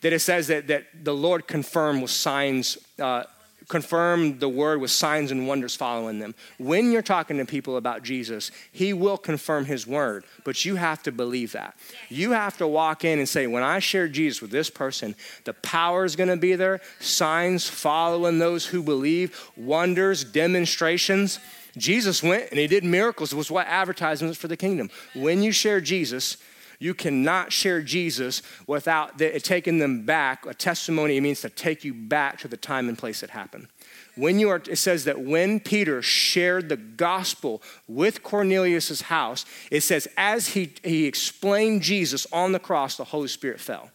That it says that, that the Lord confirmed with signs, uh, confirmed the word with signs and wonders following them. When you're talking to people about Jesus, He will confirm His word, but you have to believe that. You have to walk in and say, when I share Jesus with this person, the power is going to be there, signs following those who believe, wonders, demonstrations. Jesus went and he did miracles. It was what advertisements for the kingdom. When you share Jesus, you cannot share Jesus without taking them back. A testimony means to take you back to the time and place it happened. When you are, it says that when Peter shared the gospel with Cornelius's house, it says as he, he explained Jesus on the cross, the Holy Spirit fell.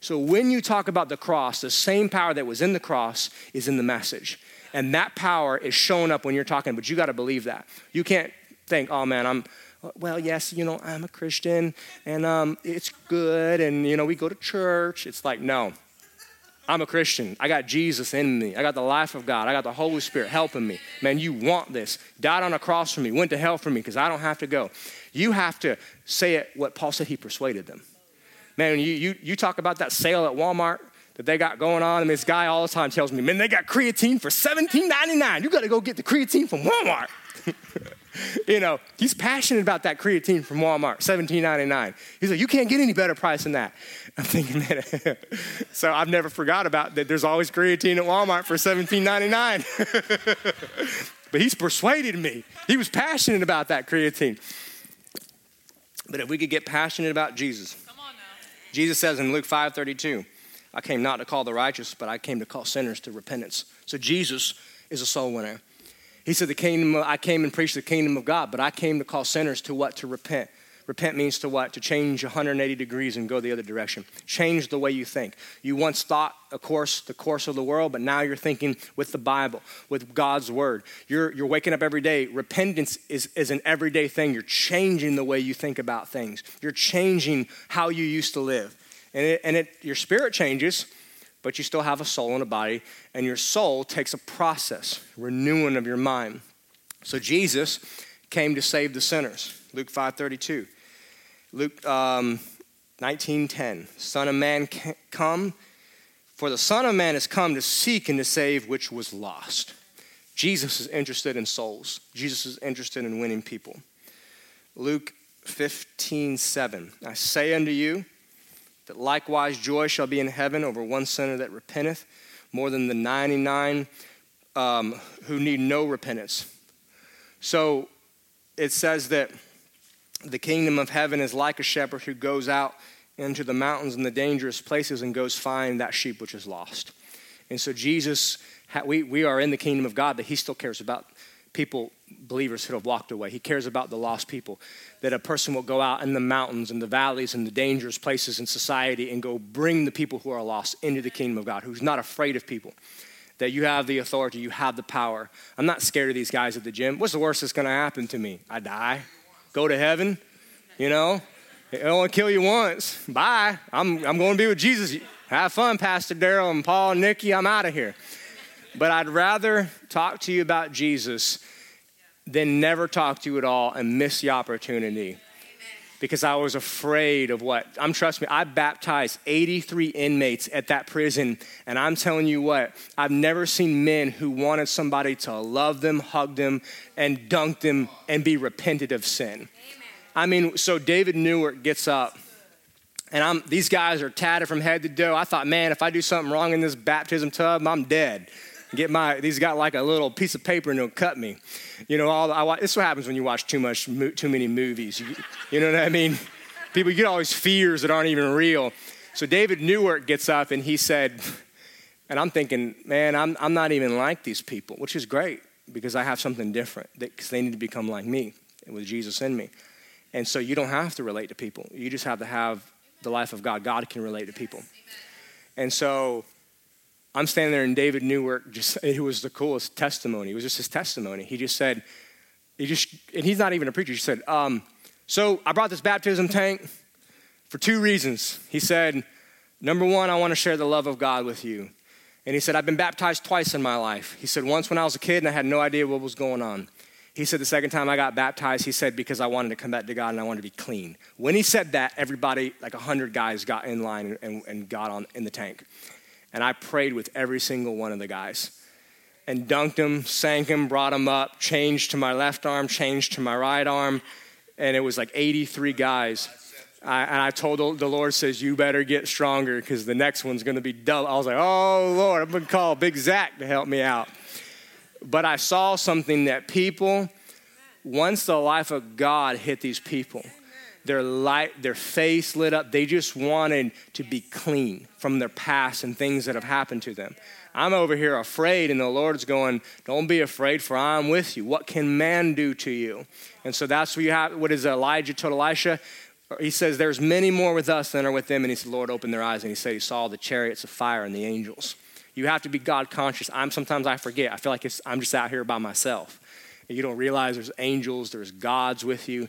So when you talk about the cross, the same power that was in the cross is in the message. And that power is showing up when you're talking, but you got to believe that. You can't think, oh man, I'm, well, yes, you know, I'm a Christian and um, it's good and, you know, we go to church. It's like, no, I'm a Christian. I got Jesus in me. I got the life of God. I got the Holy Spirit helping me. Man, you want this. Died on a cross for me, went to hell for me because I don't have to go. You have to say it what Paul said he persuaded them. Man, you, you, you talk about that sale at Walmart that they got going on, and this guy all the time tells me, man, they got creatine for $17.99. You got to go get the creatine from Walmart. [laughs] you know, he's passionate about that creatine from Walmart, $17.99. He's like, you can't get any better price than that. [laughs] I'm thinking that. [laughs] so I've never forgot about that. There's always creatine at Walmart for $17.99. but he's persuaded me. He was passionate about that creatine. But if we could get passionate about Jesus, Jesus says in Luke 5 32, I came not to call the righteous, but I came to call sinners to repentance. So Jesus is a soul winner. He said, "The kingdom. I came and preached the kingdom of God, but I came to call sinners to what? To repent. Repent means to what? To change 180 degrees and go the other direction. Change the way you think. You once thought, of course, the course of the world, but now you're thinking with the Bible, with God's word. You're, you're waking up every day. Repentance is, is an everyday thing. You're changing the way you think about things. You're changing how you used to live and, it, and it, your spirit changes, but you still have a soul and a body, and your soul takes a process, renewing of your mind. So Jesus came to save the sinners. Luke 5:32. Luke um, 19:10. Son of Man come, for the Son of Man has come to seek and to save which was lost. Jesus is interested in souls. Jesus is interested in winning people. Luke 15:7. I say unto you that likewise joy shall be in heaven over one sinner that repenteth more than the 99 um, who need no repentance. So it says that the kingdom of heaven is like a shepherd who goes out into the mountains and the dangerous places and goes find that sheep which is lost. And so Jesus, we, we are in the kingdom of God, but he still cares about people, believers who have walked away. He cares about the lost people. That a person will go out in the mountains and the valleys and the dangerous places in society and go bring the people who are lost into the kingdom of God, who's not afraid of people. That you have the authority, you have the power. I'm not scared of these guys at the gym. What's the worst that's gonna happen to me? I die, go to heaven, you know? It only kill you once. Bye. I'm, I'm going to be with Jesus. Have fun, Pastor Daryl and Paul and Nikki. I'm out of here. But I'd rather talk to you about Jesus than never talk to you at all and miss the opportunity. Because I was afraid of what? I'm trust me, I baptized 83 inmates at that prison, and I'm telling you what, I've never seen men who wanted somebody to love them, hug them, and dunk them and be repentant of sin. Amen. I mean, so David Newark gets up and I'm, these guys are tatted from head to toe. I thought, man, if I do something wrong in this baptism tub, I'm dead get my these got like a little piece of paper and they'll cut me. You know all I, this is what happens when you watch too much too many movies. You, you know what i mean? People get all these fears that aren't even real. So david newark gets up and he said and i'm thinking man i'm, I'm not even like these people which is great because i have something different because they need to become like me with jesus in me. And so you don't have to relate to people. You just have to have the life of god. God can relate to people. And so I'm standing there, and David Newark just it was the coolest testimony. It was just his testimony. He just said, he just, and he's not even a preacher. He said, um, so I brought this baptism tank for two reasons. He said, number one, I want to share the love of God with you. And he said, I've been baptized twice in my life. He said, once when I was a kid and I had no idea what was going on. He said, the second time I got baptized, he said, because I wanted to come back to God and I wanted to be clean. When he said that, everybody, like 100 guys, got in line and, and got on in the tank. And I prayed with every single one of the guys and dunked them, sank them, brought them up, changed to my left arm, changed to my right arm. And it was like 83 guys. I, and I told the Lord says, you better get stronger because the next one's going to be double. I was like, oh, Lord, I'm going to call Big Zach to help me out. But I saw something that people, once the life of God hit these people, their light, their face lit up. They just wanted to be clean from their past and things that have happened to them. I'm over here afraid, and the Lord's going, Don't be afraid, for I'm with you. What can man do to you? And so that's what you have. What is Elijah told Elisha? He says, There's many more with us than are with them. And he said, Lord, open their eyes. And he said, He saw the chariots of fire and the angels. You have to be God conscious. I'm sometimes I forget. I feel like I'm just out here by myself. And you don't realize there's angels, there's gods with you.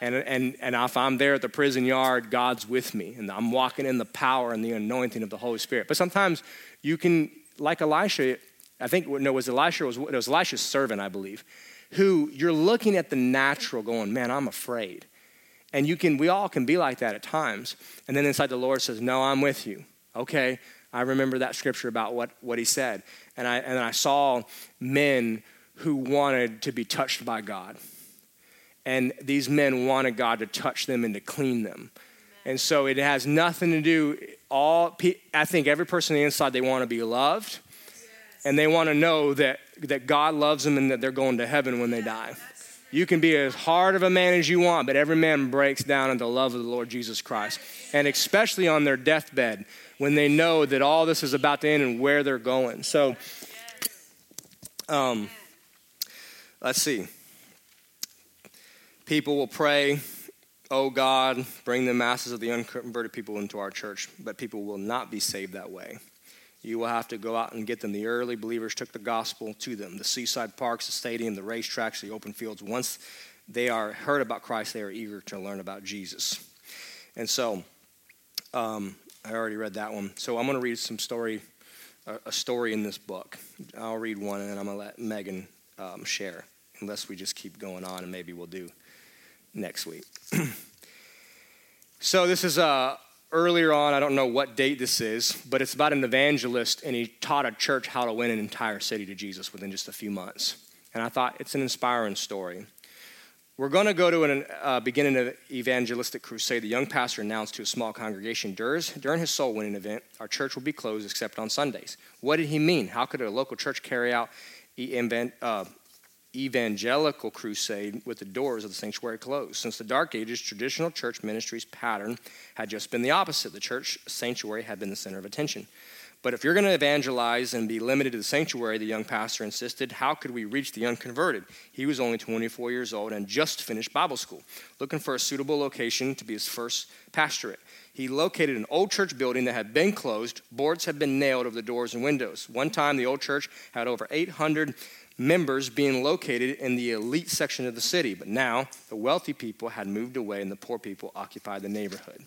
And, and, and if I'm there at the prison yard, God's with me. And I'm walking in the power and the anointing of the Holy Spirit. But sometimes you can, like Elisha, I think, no, it was Elisha, was, it was Elisha's servant, I believe, who you're looking at the natural going, man, I'm afraid. And you can, we all can be like that at times. And then inside the Lord says, no, I'm with you. Okay, I remember that scripture about what, what he said. And I, and I saw men who wanted to be touched by God and these men wanted God to touch them and to clean them. And so it has nothing to do all I think every person on the inside they want to be loved and they want to know that that God loves them and that they're going to heaven when they die. You can be as hard of a man as you want, but every man breaks down in the love of the Lord Jesus Christ. And especially on their deathbed when they know that all this is about to end and where they're going. So um, let's see. People will pray, Oh God, bring the masses of the unconverted people into our church, but people will not be saved that way. You will have to go out and get them. The early believers took the gospel to them the seaside parks, the stadium, the racetracks, the open fields. Once they are heard about Christ, they are eager to learn about Jesus. And so, um, I already read that one. So I'm going to read some story, a story in this book. I'll read one, and then I'm going to let Megan um, share, unless we just keep going on, and maybe we'll do next week. so this is uh, earlier on, I don't know what date this is, but it's about an evangelist, and he taught a church how to win an entire city to Jesus within just a few months. And I thought it's an inspiring story. We're going to go to a uh, beginning of evangelistic crusade. The young pastor announced to a small congregation during his soul winning event, our church will be closed except on Sundays. What did he mean? How could a local church carry out uh, evangelical crusade with the doors of the sanctuary closed. Since the Dark Ages, traditional church ministry's pattern had just been the opposite. The church sanctuary had been the center of attention. But if you're going to evangelize and be limited to the sanctuary, the young pastor insisted, how could we reach the unconverted? He was only 24 years old and just finished Bible school, looking for a suitable location to be his first pastorate. He located an old church building that had been closed. Boards had been nailed over the doors and windows. One time, the old church had over 800 members being located in the elite section of the city, but now the wealthy people had moved away and the poor people occupied the neighborhood.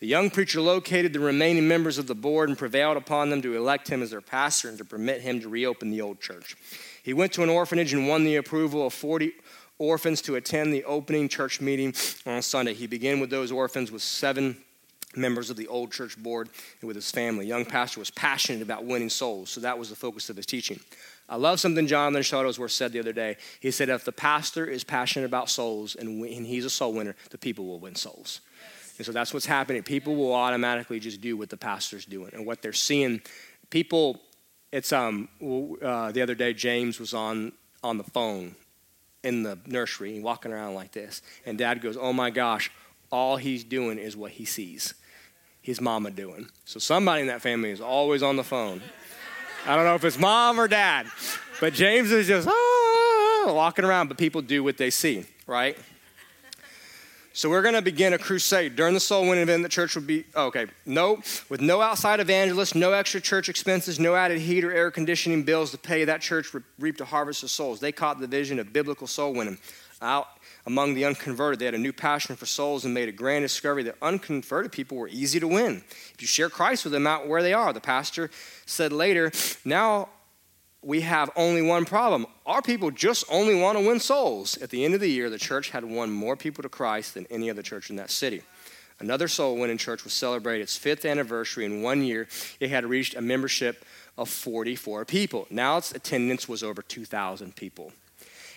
The young preacher located the remaining members of the board and prevailed upon them to elect him as their pastor and to permit him to reopen the old church. He went to an orphanage and won the approval of 40 orphans to attend the opening church meeting on Sunday. He began with those orphans with seven members of the old church board and with his family. Young pastor was passionate about winning souls, so that was the focus of his teaching. I love something Jonathan Shuttlesworth said the other day. He said, if the pastor is passionate about souls and, and he's a soul winner, the people will win souls. And so that's what's happening. People will automatically just do what the pastor's doing and what they're seeing. People, it's um uh, the other day James was on on the phone in the nursery, walking around like this, and Dad goes, "Oh my gosh, all he's doing is what he sees." His mama doing. So somebody in that family is always on the phone. I don't know if it's mom or dad, but James is just ah, walking around, but people do what they see, right? So we're going to begin a crusade during the soul winning event. The church would be oh, okay. No, with no outside evangelists, no extra church expenses, no added heat or air conditioning bills to pay. That church reaped a harvest of souls. They caught the vision of biblical soul winning. Among the unconverted, they had a new passion for souls and made a grand discovery that unconverted people were easy to win. If you share Christ with them out where they are, the pastor said later, now we have only one problem. Our people just only want to win souls. At the end of the year, the church had won more people to Christ than any other church in that city. Another soul winning church was celebrating its fifth anniversary. In one year, it had reached a membership of 44 people. Now its attendance was over 2,000 people.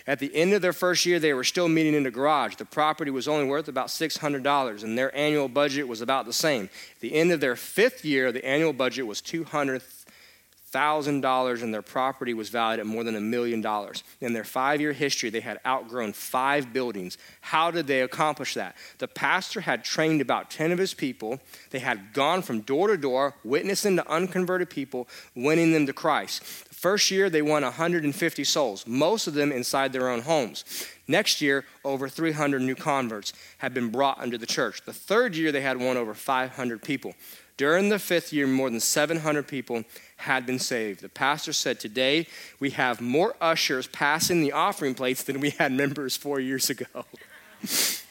At the end of their first year, they were still meeting in the garage. The property was only worth about $600, and their annual budget was about the same. At the end of their fifth year, the annual budget was $200,000, and their property was valued at more than a million dollars. In their five year history, they had outgrown five buildings. How did they accomplish that? The pastor had trained about 10 of his people. They had gone from door to door, witnessing to unconverted people, winning them to Christ. The First year, they won 150 souls, most of them inside their own homes. Next year, over 300 new converts had been brought under the church. The third year, they had won over 500 people. During the fifth year, more than 700 people had been saved. The pastor said, Today we have more ushers passing the offering plates than we had members four years ago. [laughs]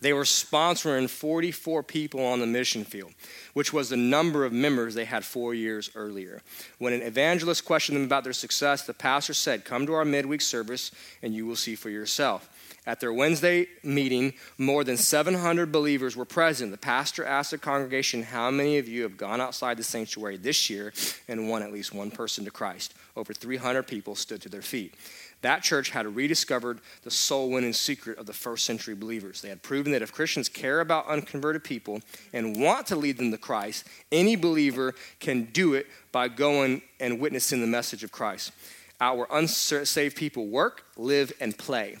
They were sponsoring 44 people on the mission field, which was the number of members they had four years earlier. When an evangelist questioned them about their success, the pastor said, Come to our midweek service and you will see for yourself. At their Wednesday meeting, more than 700 believers were present. The pastor asked the congregation, How many of you have gone outside the sanctuary this year and won at least one person to Christ? Over 300 people stood to their feet. That church had rediscovered the soul winning secret of the first century believers. They had proven that if Christians care about unconverted people and want to lead them to Christ, any believer can do it by going and witnessing the message of Christ. Our unsaved people work, live, and play.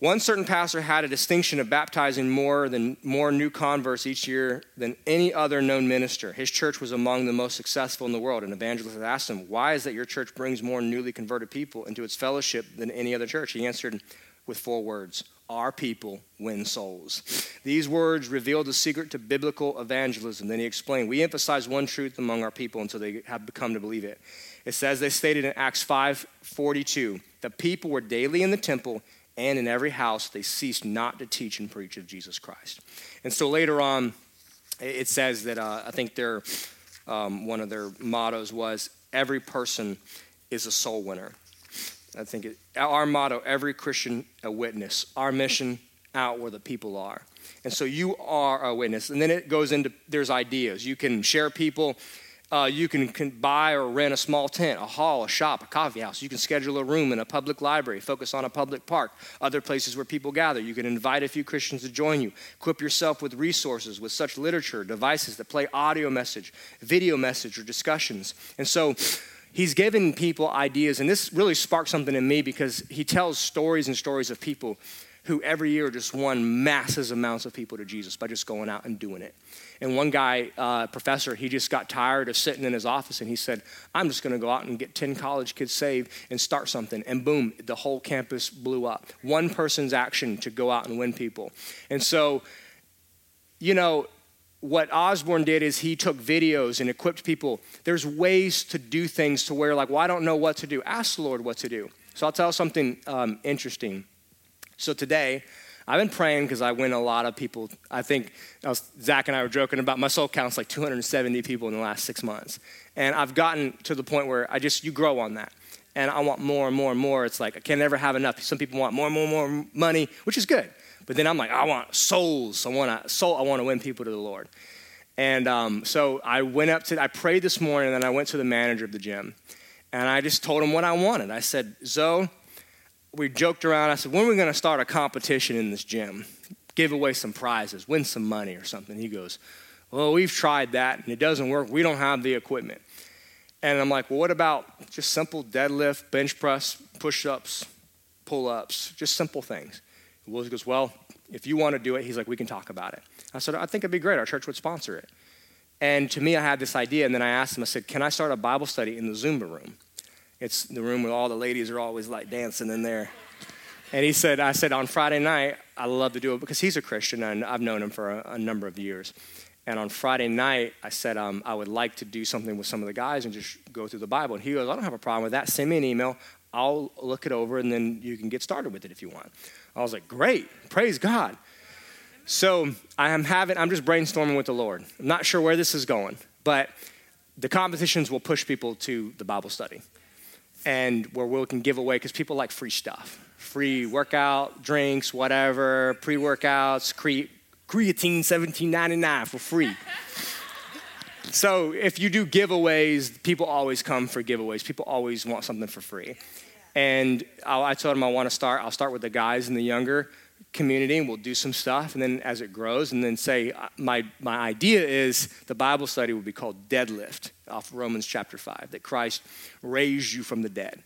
One certain pastor had a distinction of baptizing more than more new converts each year than any other known minister. His church was among the most successful in the world. An evangelist asked him, "Why is that your church brings more newly converted people into its fellowship than any other church?" He answered with four words: "Our people win souls." These words revealed the secret to biblical evangelism. Then he explained, "We emphasize one truth among our people until they have become to believe it." It says they stated in Acts 5:42, "The people were daily in the temple." And in every house they ceased not to teach and preach of Jesus Christ. And so later on, it says that uh, I think their, um, one of their mottos was, every person is a soul winner. I think it, our motto, every Christian a witness, our mission out where the people are. And so you are a witness. And then it goes into, there's ideas. You can share people uh, you can, can, buy or rent a small tent, a hall, a shop, a coffee house. You can schedule a room in a public library, focus on a public park, other places where people gather. You can invite a few Christians to join you. Equip yourself with resources, with such literature, devices that play audio message, video message, or discussions. And so he's given people ideas, and this really sparked something in me because he tells stories and stories of people who every year just won massive amounts of people to Jesus by just going out and doing it. And one guy, uh, professor, he just got tired of sitting in his office and he said, I'm just going to go out and get 10 college kids saved and start something. And boom, the whole campus blew up. One person's action to go out and win people. And so, you know, what Osborn did is he took videos and equipped people. There's ways to do things to where, like, well, I don't know what to do. Ask the Lord what to do. So I'll tell something um, interesting. So today, I've been praying because I win a lot of people. I think was, Zach and I were joking about my soul count's like 270 people in the last six months. And I've gotten to the point where I just, you grow on that. And I want more and more and more. It's like I can never have enough. Some people want more and more and more money, which is good. But then I'm like, I want souls. I want to soul. I want to win people to the Lord. And um, so I went up to, I prayed this morning, and then I went to the manager of the gym, and I just told him what I wanted. I said, Zoe, we joked around. I said, when are we going to start a competition in this gym? Give away some prizes, win some money or something. He goes, well, we've tried that and it doesn't work. We don't have the equipment. And I'm like, well, what about just simple deadlift, bench press, push ups, pull ups, just simple things? He goes, well, if you want to do it, he's like, we can talk about it. I said, I think it'd be great. Our church would sponsor it. And to me, I had this idea, and then I asked him, I said, can I start a Bible study in the Zumba room? It's the room where all the ladies are always like dancing in there. And he said, I said, on Friday night, I love to do it because he's a Christian and I've known him for a, a number of years. And on Friday night, I said, um, I would like to do something with some of the guys and just go through the Bible. And he goes, I don't have a problem with that. Send me an email. I'll look it over and then you can get started with it if you want. I was like, great. Praise God. So I am having, I'm just brainstorming with the Lord. I'm not sure where this is going, but the competitions will push people to the Bible study and where we can give away because people like free stuff. Free workout drinks whatever pre-workouts cre- creatine 17.99 for free. So if you do giveaways people always come for giveaways. People always want something for free. And I, I told them i want to start i'll start with the guys and the younger community and we'll do some stuff and then as it grows and then say uh, my, my idea is the bible study will be called deadlift off romans chapter 5 that christ raised you from the dead.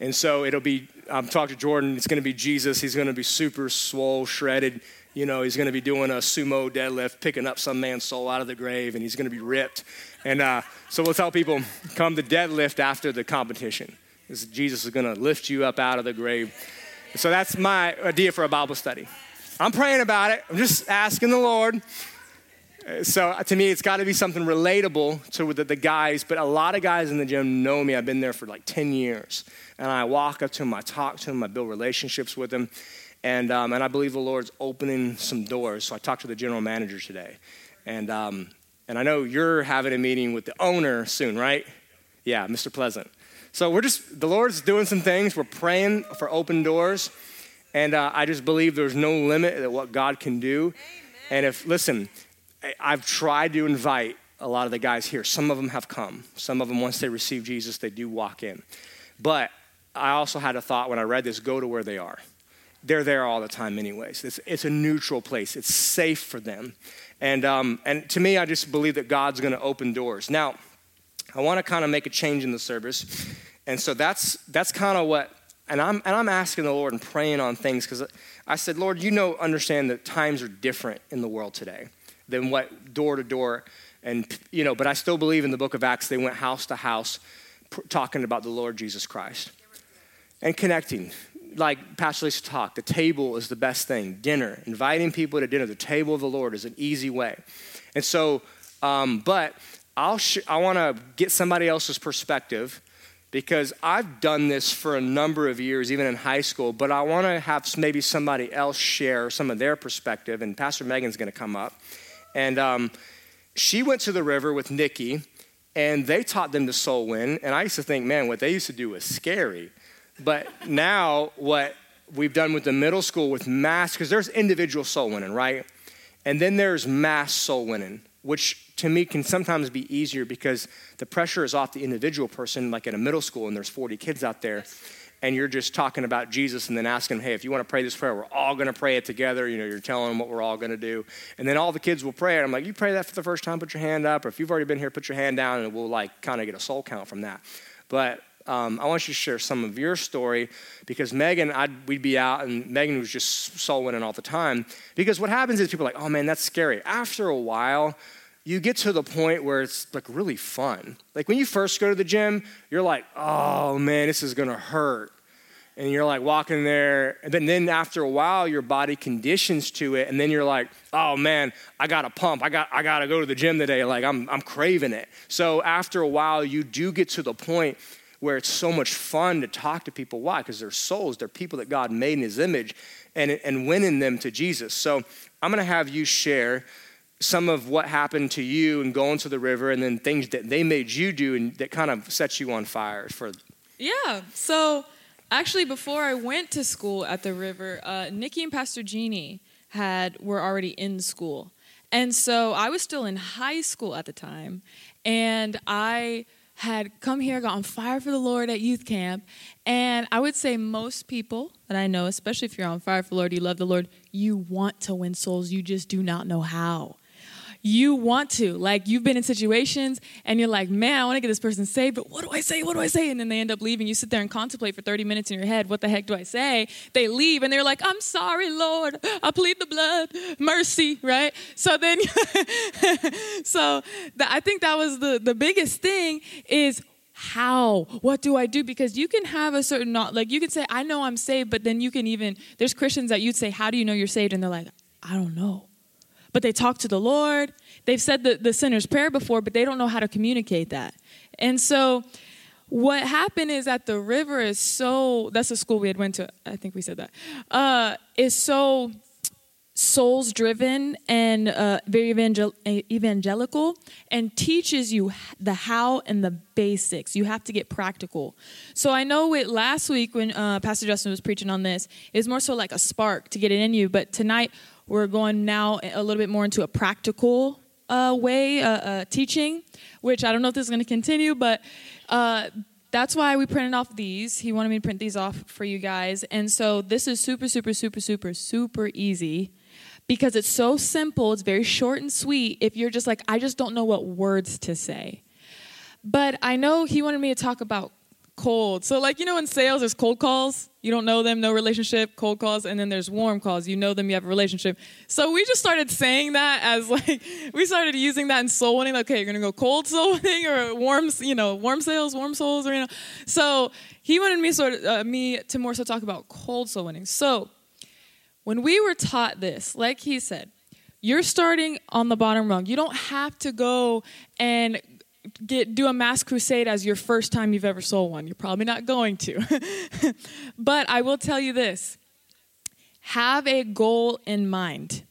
And so it'll be i'm talking to jordan it's going to be jesus he's going to be super swole shredded you know he's going to be doing a sumo deadlift picking up some man's soul out of the grave and he's going to be ripped. And uh, so we'll tell people come to deadlift after the competition. Jesus is going to lift you up out of the grave so that's my idea for a Bible study. I'm praying about it. I'm just asking the Lord. So uh, to me, it's got to be something relatable to the, the, guys. But a lot of guys in the gym know me. I've been there for like 10 years. And I walk up to them, I talk to them, I build relationships with them. And, um, and I believe the Lord's opening some doors. So I talked to the general manager today. And, um, and I know you're having a meeting with the owner soon, right? Yeah, Mr. Pleasant. So we're just, the Lord's doing some things. We're praying for open doors. And uh, I just believe there's no limit at what God can do. Amen. And if, listen, I've tried to invite a lot of the guys here. Some of them have come. Some of them, once they receive Jesus, they do walk in. But I also had a thought when I read this go to where they are. They're there all the time, anyways. It's, it's a neutral place, it's safe for them. And, um, and to me, I just believe that God's going to open doors. Now, I want to kind of make a change in the service. And so that's, that's kind of what, and I'm, and I'm asking the Lord and praying on things because I said, Lord, you know, understand that times are different in the world today than what door to door. And, you know, but I still believe in the book of Acts, they went house to house pr- talking about the Lord Jesus Christ and connecting. Like Pastor Lisa talked, the table is the best thing. Dinner, inviting people to dinner, the table of the Lord is an easy way. And so, um, but I'll sh- I want to get somebody else's perspective because I've done this for a number of years, even in high school, but I want to have maybe somebody else share some of their perspective. And Pastor Megan's going to come up. And um, she went to the river with Nikki, and they taught them to soul win. And I used to think, man, what they used to do was scary. But now, what we've done with the middle school with mass, because there's individual soul winning, right? And then there's mass soul winning which to me can sometimes be easier because the pressure is off the individual person, like in a middle school, and there's 40 kids out there, and you're just talking about Jesus and then asking them, hey, if you want to pray this prayer, we're all going to pray it together. You know, you're telling them what we're all going to do. And then all the kids will pray it. I'm like, you pray that for the first time, put your hand up. Or if you've already been here, put your hand down, and we'll like kind of get a soul count from that. But um, I want you to share some of your story because Megan, I'd, we'd be out and Megan was just soul winning all the time. Because what happens is people are like, oh man, that's scary. After a while, you get to the point where it's like really fun. Like when you first go to the gym, you're like, oh man, this is gonna hurt. And you're like walking there, and then, then after a while, your body conditions to it, and then you're like, oh man, I gotta pump, I got I gotta go to the gym today. Like I'm I'm craving it. So after a while, you do get to the point where it's so much fun to talk to people. Why? Because they're souls, they're people that God made in his image and, and winning them to Jesus. So I'm gonna have you share some of what happened to you and going to the river and then things that they made you do and that kind of set you on fire for yeah so actually before i went to school at the river uh, nikki and pastor jeannie had were already in school and so i was still in high school at the time and i had come here got on fire for the lord at youth camp. And i would say most people that i know especially if you're on fire for the lord you love the lord you want to win souls. You just do not know how you want to. Like you've been in situations and you're like, man, I want to get this person saved, but what do I say? What do I say? And then they end up leaving. You sit there and contemplate for 30 minutes in your head, what the heck do I say? They leave and they're like, I'm sorry, Lord. I plead the blood, mercy, right? So then, [laughs] so the, I think that was the, the biggest thing is how what do i do because you can have a certain not like you can say i know i'm saved but then you can even there's christians that you'd say how do you know you're saved and they're like i don't know but they talk to the Lord. They've said the, the sinner's prayer before, but they don't know how to communicate that. And so what happened is that the river is so that's the school we had went to i think we said that uh, is so souls driven and uh, very evangel- evangelical and teaches you the how and the basics you have to get practical so i know it last week when uh, pastor justin was preaching on this it was more so like a spark to get it in you but tonight we're going now a little bit more into a practical uh, way, uh, uh, teaching, which I don't know if this is going to continue, but uh, that's why we printed off these. He wanted me to print these off for you guys. And so this is super, super, super, super, super easy because it's so simple. It's very short and sweet. If you're just like, I just don't know what words to say. But I know he wanted me to talk about cold. So, like, you know, in sales, there's cold calls. You don't know them, no relationship, cold calls. And then there's warm calls. You know them, you have a relationship. So, we just started saying that as [laughs] like, we started using that in soul winning. Like, okay, you're going to go cold [laughs] soul winning or warm, you know, warm sales, warm souls, or, you know. So, he wanted me sort of, uh, me to more so talk about cold soul winning. So, when we were taught this, like he said, you're starting on the bottom rung. You don't have to go and get do a mass crusade as your first time you've ever sold one. You're probably not going to. [laughs] but I will tell you this. Have a goal in mind.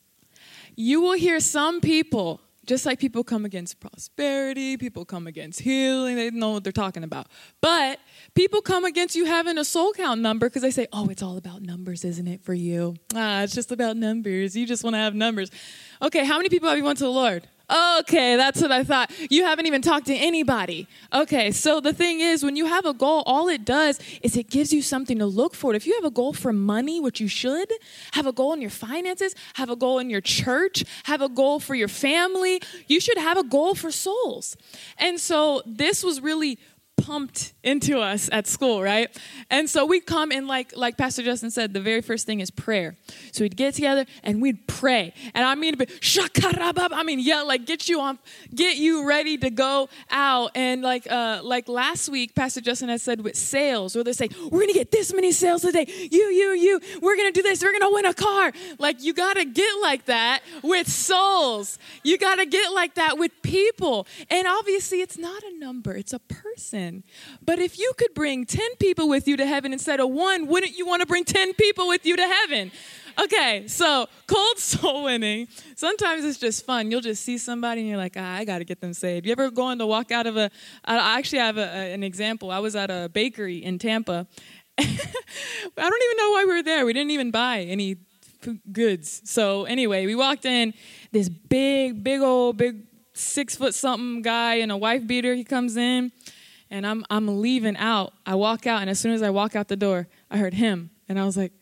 You will hear some people just like people come against prosperity, people come against healing, they know what they're talking about. But people come against you having a soul count number because they say, oh, it's all about numbers, isn't it, for you? Ah, it's just about numbers. You just want to have numbers. Okay, how many people have you went to the Lord? Okay, that's what I thought. You haven't even talked to anybody. Okay, so the thing is, when you have a goal, all it does is it gives you something to look for. If you have a goal for money, which you should, have a goal in your finances, have a goal in your church, have a goal for your family, you should have a goal for souls. And so this was really pumped into us at school, right? And so we'd come and like like Pastor Justin said, the very first thing is prayer. So we'd get together and we'd pray. And I mean shakarabab, I mean, yeah, like get you on get you ready to go out. And like uh like last week, Pastor Justin had said with sales, where they say, We're gonna get this many sales today. You, you, you, we're gonna do this, we're gonna win a car. Like you gotta get like that with souls. You gotta get like that with people. And obviously it's not a number, it's a person. But if you could bring 10 people with you to heaven instead of one, wouldn't you want to bring 10 people with you to heaven? Okay, so cold soul winning. Sometimes it's just fun. You'll just see somebody and you're like, ah, I got to get them saved. You ever going to walk out of a? I actually have a, an example. I was at a bakery in Tampa. [laughs] I don't even know why we were there. We didn't even buy any goods. So anyway, we walked in. This big, big old, big six foot something guy in a wife beater. He comes in and I'm I'm leaving out. I walk out, and as soon as I walk out the door, I heard him, and I was like,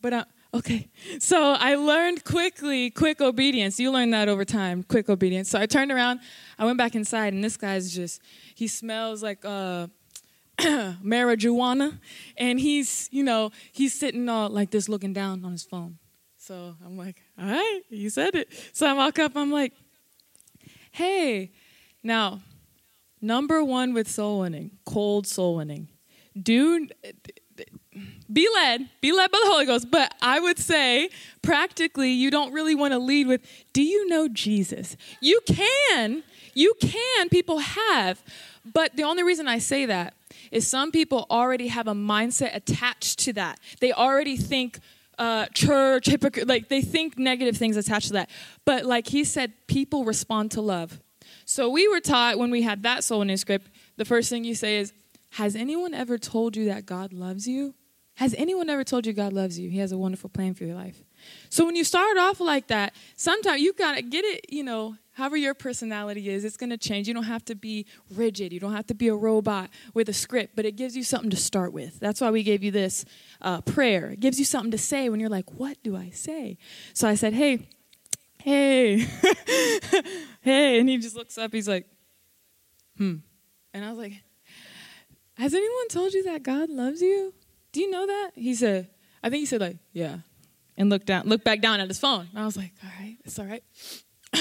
"But I, okay. [laughs] So I learned quickly, quick obedience. You learn that over time, quick obedience. So I turned around, I went back inside, and this guy's just, he smells like uh, [clears throat] marijuana. And he's, you know, he's sitting all like this looking down on his phone. So I'm like, all right, you said it. So I walk up, I'm like, hey. Now, number one with soul winning, cold soul winning. Do be led, be led by the Holy Ghost. But I would say, practically, you don't really want to lead with, Do you know Jesus? You can, you can, people have. But the only reason I say that is some people already have a mindset attached to that. They already think, uh, church, hypocrite, like they think negative things attached to that. But like he said, people respond to love. So we were taught when we had that soul in his script, the first thing you say is, Has anyone ever told you that God loves you? Has anyone ever told you God loves you? He has a wonderful plan for your life. So when you start off like that, sometimes you gotta get it, you know, however your personality is, it's gonna change. You don't have to be rigid. You don't have to be a robot with a script, but it gives you something to start with. That's why we gave you this uh, prayer. It gives you something to say when you're like, what do I say? So I said, hey, hey, [laughs] hey. And he just looks up, he's like, hmm. And I was like, has anyone told you that God loves you? do you know that? He said, I think he said like, yeah. And looked down, looked back down at his phone. And I was like, all right, it's all right. [coughs]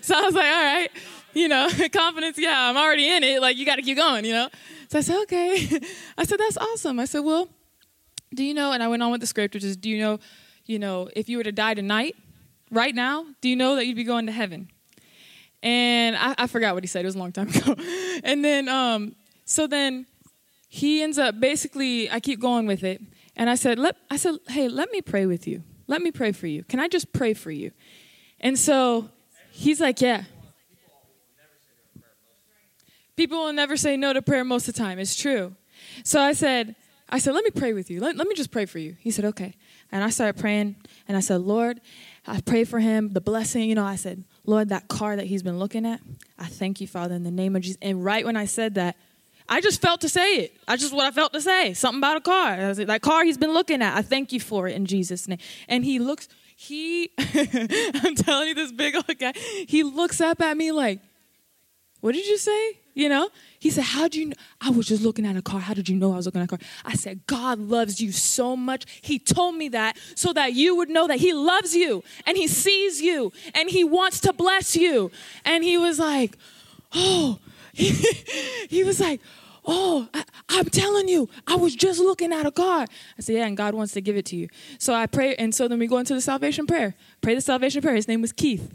so I was like, all right, you know, [laughs] confidence, yeah, I'm already in it. Like, you got to keep going, you know? So I said, okay. [laughs] I said, that's awesome. I said, well, do you know, and I went on with the script, which is, do you know, you know, if you were to die tonight, right now, do you know that you'd be going to heaven? And I, I forgot what he said. It was a long time [laughs] ago. and then, um, so then he ends up basically, I keep going with it. And I said, let, I said, hey, let me pray with you. Let me pray for you. Can I just pray for you? And so he's like, yeah. People will never say no to prayer most of the time. It's true. So I said, I said, let me pray with you. Let, let me just pray for you. He said, okay. And I started praying and I said, Lord, I pray for him, the blessing. You know, I said, Lord, that car that he's been looking at, I thank you, Father, in the name of Jesus. And right when I said that, I just felt to say it. I just what I felt to say. Something about a car. I was like, that car he's been looking at. I thank you for it in Jesus' name. And he looks, he, [laughs] I'm telling you, this big old guy, he looks up at me like, what did you say? You know? He said, How'd you know? I was just looking at a car. How did you know I was looking at a car? I said, God loves you so much. He told me that so that you would know that He loves you and He sees you and He wants to bless you. And he was like, Oh, [laughs] he was like, Oh, I, am telling you, I was just looking at a car. I said, Yeah, and God wants to give it to you. So I pray, and so then we go into the salvation prayer. Pray the salvation prayer. His name was Keith.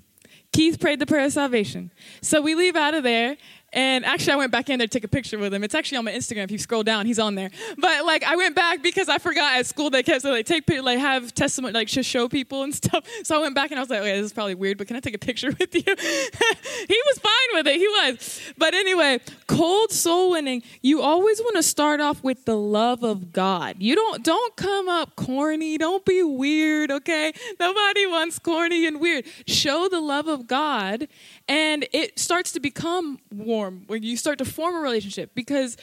Keith prayed the prayer of salvation. So we leave out of there, and actually, I went back in there to take a picture with him. It's actually on my Instagram. If you scroll down, he's on there. But like, I went back because I forgot at school they kept saying like take like have testimony like just show people and [laughs] stuff. So I went back and I was like, okay, this is probably weird, but can I take a picture with you? [laughs] he was fine with it. He was. But anyway, cold soul winning. You always want to start off with the love of God. You don't don't come up corny. Don't be weird. Okay, nobody wants corny and weird. Show the love of God and it starts to become warm when you start to form a relationship because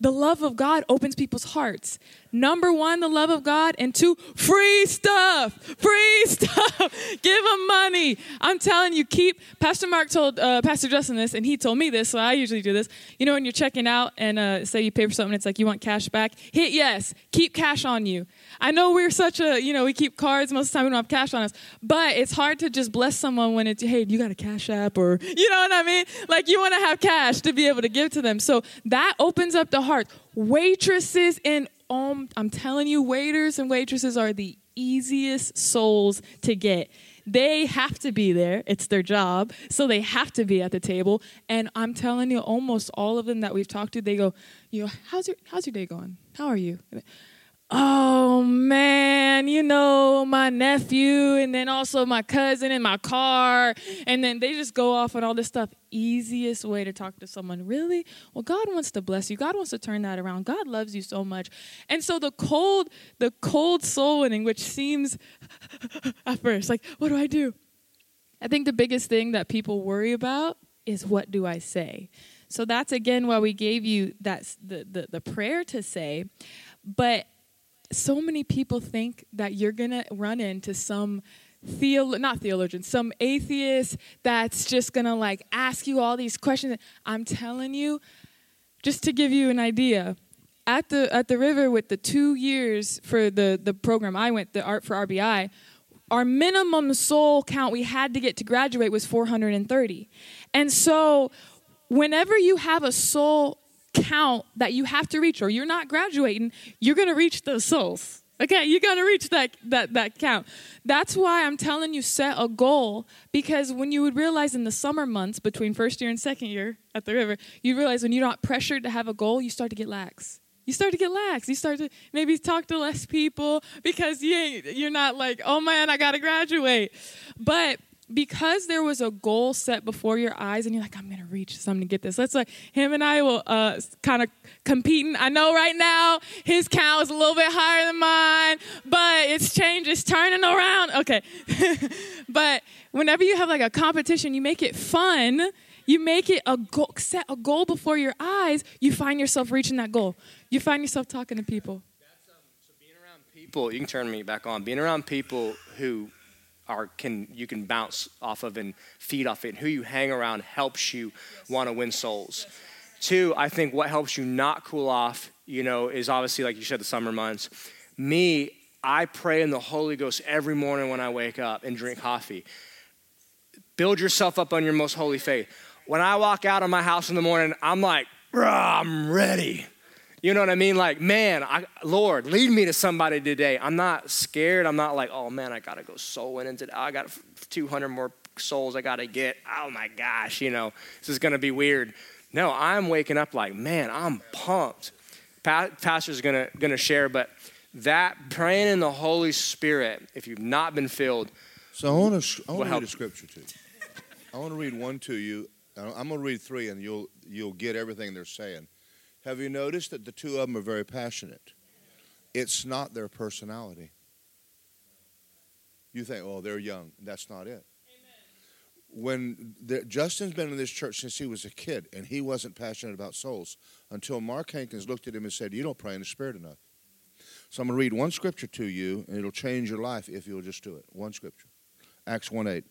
the love of God opens people's hearts. Number one, the love of God, and two, free stuff, free [laughs] stuff. Give them money. I'm telling you, keep. Pastor Mark told uh, Pastor Justin this, and he told me this, so I usually do this. You know, when you're checking out and uh, say you pay for something, it's like you want cash back. Hit yes. Keep cash on you. I know we're such a, you know, we keep cards most of the time, we don't have cash on us, but it's hard to just bless someone when it's, hey, you got a cash app or, you know what I mean? Like you want to have cash to be able to give to them. So that opens up the heart. Waitresses and, I'm telling you, waiters and waitresses are the easiest souls to get. They have to be there. It's their job. So they have to be at the table. And i'm telling you almost all of them that we've talked to they go you know how's your how's your day going? How are you oh man, you know, my nephew, and then also my cousin in my car. And then they just go off on all this stuff. Easiest way to talk to someone. Really? Well, God wants to bless you. God wants to turn that around. God loves you so much. And so the cold, the cold soul winning, which seems [laughs] at first like, what do I do? I think the biggest thing that people worry about is what do I say? So that's again why we gave you that the, the, the prayer to say. But so many people think that you're going to run into some theo not theologian some atheist that's just going to like ask you all these questions. I'm telling you just to give you an idea at the at the river with the 2 years for the the program I went the art for RBI our minimum soul count we had to get to graduate was 430 and so whenever you have a soul count that you have to reach or you're not graduating you're going to reach those souls okay you're to reach that, that that count that's why i'm telling you set a goal because when you would realize in the summer months between first year and second year at the river you realize when you're not pressured to have a goal you start to get lax you start to get lax. You start to maybe talk to less people because you you're not like, oh man, I gotta graduate. But because there was a goal set before your eyes and you're like i'm gonna reach something to get this. Let's like him and i will uh, kind of competing. I know right now his count is a little bit higher than mine but it's changed it's turning around. Okay. [laughs] But whenever you have like a competition you make it fun. You make it a goal set a goal before your eyes. You find yourself reaching that goal. You find yourself talking to people. Um, so being around people you can turn me back on. Being around people who are can you can bounce off of and feed off it. And who you hang around helps you want to win souls. Two, I think what helps you not cool off, you know, is obviously like you said, the summer months. Me, I pray in the Holy Ghost every morning when I wake up and drink coffee. Build yourself up on your most holy faith. When I walk out of my house in the morning, I'm like, I'm ready. You know what I mean? Like, man, I, Lord, lead me to somebody today. I'm not scared. I'm not like, oh man, I gotta go soul winning today. I got 200 more souls I gotta get. Oh my gosh, you know, this is gonna be weird. No, I'm waking up like, man, I'm pumped. Pa- pastor's gonna gonna share, but that praying in the Holy Spirit, if you've not been filled, so I want to I want to read a scripture to you. I want to read one to you. I'm going to read three, and you'll you'll get everything they're saying. Have you noticed that the two of them are very passionate? It's not their personality. You think, oh, they're young. That's not it. When the, Justin's been in this church since he was a kid, and he wasn't passionate about souls until Mark Hankins looked at him and said, You don't pray in the Spirit enough. So I'm going to read one scripture to you, and it'll change your life if you'll just do it. One scripture Acts 1 8.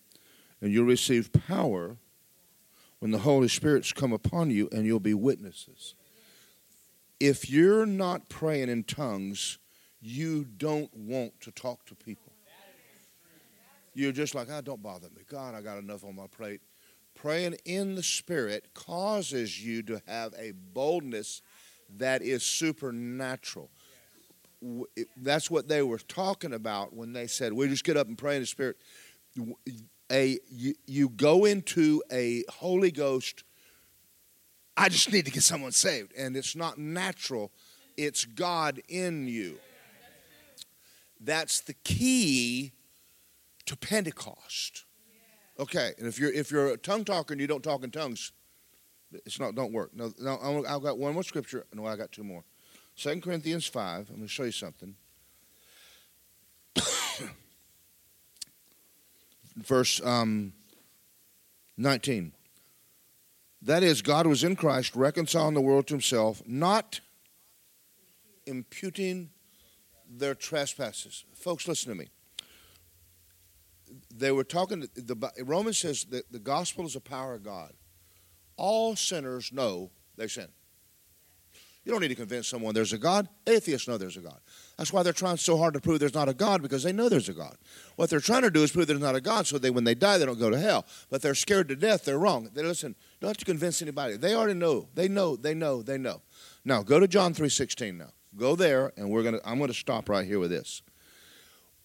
And you'll receive power when the Holy Spirit's come upon you, and you'll be witnesses if you're not praying in tongues, you don't want to talk to people. You're just like, oh, don't bother me. God, I got enough on my plate. Praying in the Spirit causes you to have a boldness that is supernatural. That's what they were talking about when they said, we just get up and pray in the Spirit. A, you, you go into a Holy Ghost I just need to get someone saved. And it's not natural, it's God in you. That's the key to Pentecost. Okay, and if you're if you're a tongue talker and you don't talk in tongues, it's not don't work. No, no I've got one more scripture. No, I got two more. Second Corinthians five. I'm going to show you something. [coughs] Verse um, nineteen. That is, God was in Christ, reconciling the world to himself, not imputing their trespasses. Folks, listen to me. They were talking, the Romans says that the gospel is a power of God. All sinners know they sin. You don't need to convince someone there's a God. Atheists know there's a God. That's why they're trying so hard to prove there's not a God because they know there's a God. What they're trying to do is prove there's not a God so they when they die they don't go to hell. But they're scared to death. They're wrong. They listen. Don't have to convince anybody. They already know. They know. They know. They know. Now go to John three sixteen. Now go there, and we're gonna. I'm gonna stop right here with this.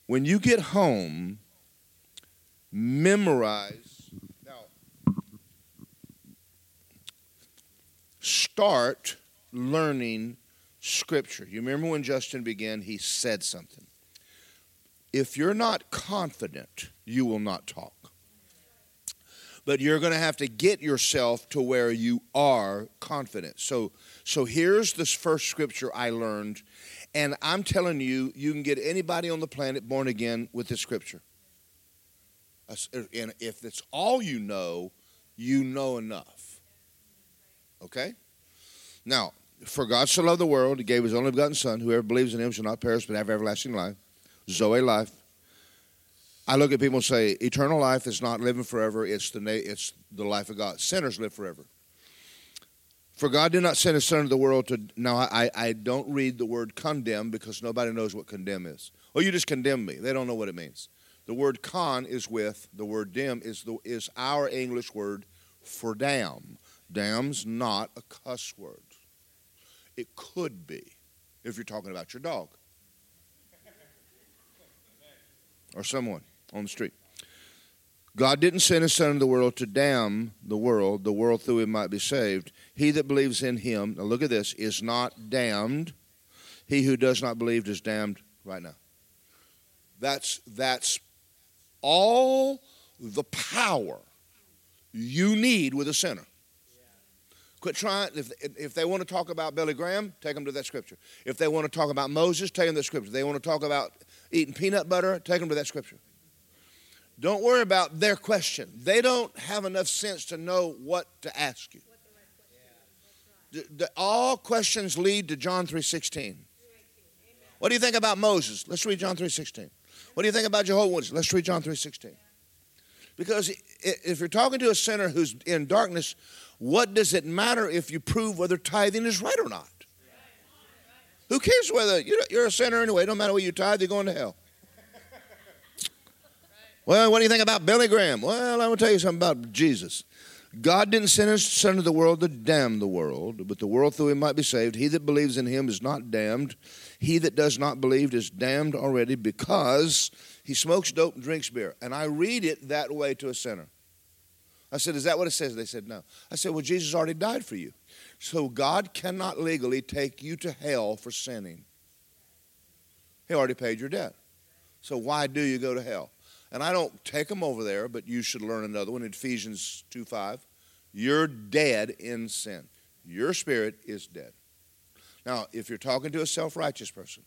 When you get home, memorize. Now start learning Scripture. You remember when Justin began, he said something. If you're not confident, you will not talk. But you're going to have to get yourself to where you are confident. So, so here's this first scripture I learned, and I'm telling you, you can get anybody on the planet born again with this scripture. Er, and if it's all you know, you know enough. Okay? Now, For God so loved the world, he gave his only begotten Son. Whoever believes in him shall not perish but have everlasting life. Zoe life. I look at people and say, eternal life is not living forever, it's the, na- it's the life of God. Sinners live forever. For God did not send his Son into the world to. Now, I, I don't read the word condemn because nobody knows what condemn is. Oh, you just condemn me. They don't know what it means. The word con is with, the word dim is, the, is our English word for damn. Damn's not a cuss word. It could be if you're talking about your dog or someone on the street. God didn't send his son into the world to damn the world, the world through him might be saved. He that believes in him, now look at this, is not damned. He who does not believe is damned right now. That's that's all the power you need with a sinner. Quit trying. If, if they want to talk about Billy Graham, take them to that scripture. If they want to talk about Moses, take them to that scripture. If they want to talk about eating peanut butter, take them to that scripture. Don't worry about their question. They don't have enough sense to know what to ask you. The, the, all questions lead to John 3.16. What do you think about Moses? Let's read John 3.16. What do you think about Jehovah Witnesses? Let's read John 3.16. Because if you're talking to a sinner who's in darkness, what does it matter if you prove whether tithing is right or not? Who cares whether you're a sinner anyway? Don't matter whether you tithe, you're going to hell. Well, what do you think about Billy Graham? Well, I'm going to tell you something about Jesus. God didn't send his Son into the world to damn the world, but the world through him might be saved. He that believes in him is not damned. He that does not believe is damned already because he smokes dope and drinks beer. And I read it that way to a sinner. I said, Is that what it says? They said, No. I said, Well, Jesus already died for you. So God cannot legally take you to hell for sinning. He already paid your debt. So why do you go to hell? And I don't take them over there, but you should learn another one, Ephesians 2 5. You're dead in sin. Your spirit is dead. Now, if you're talking to a self righteous person,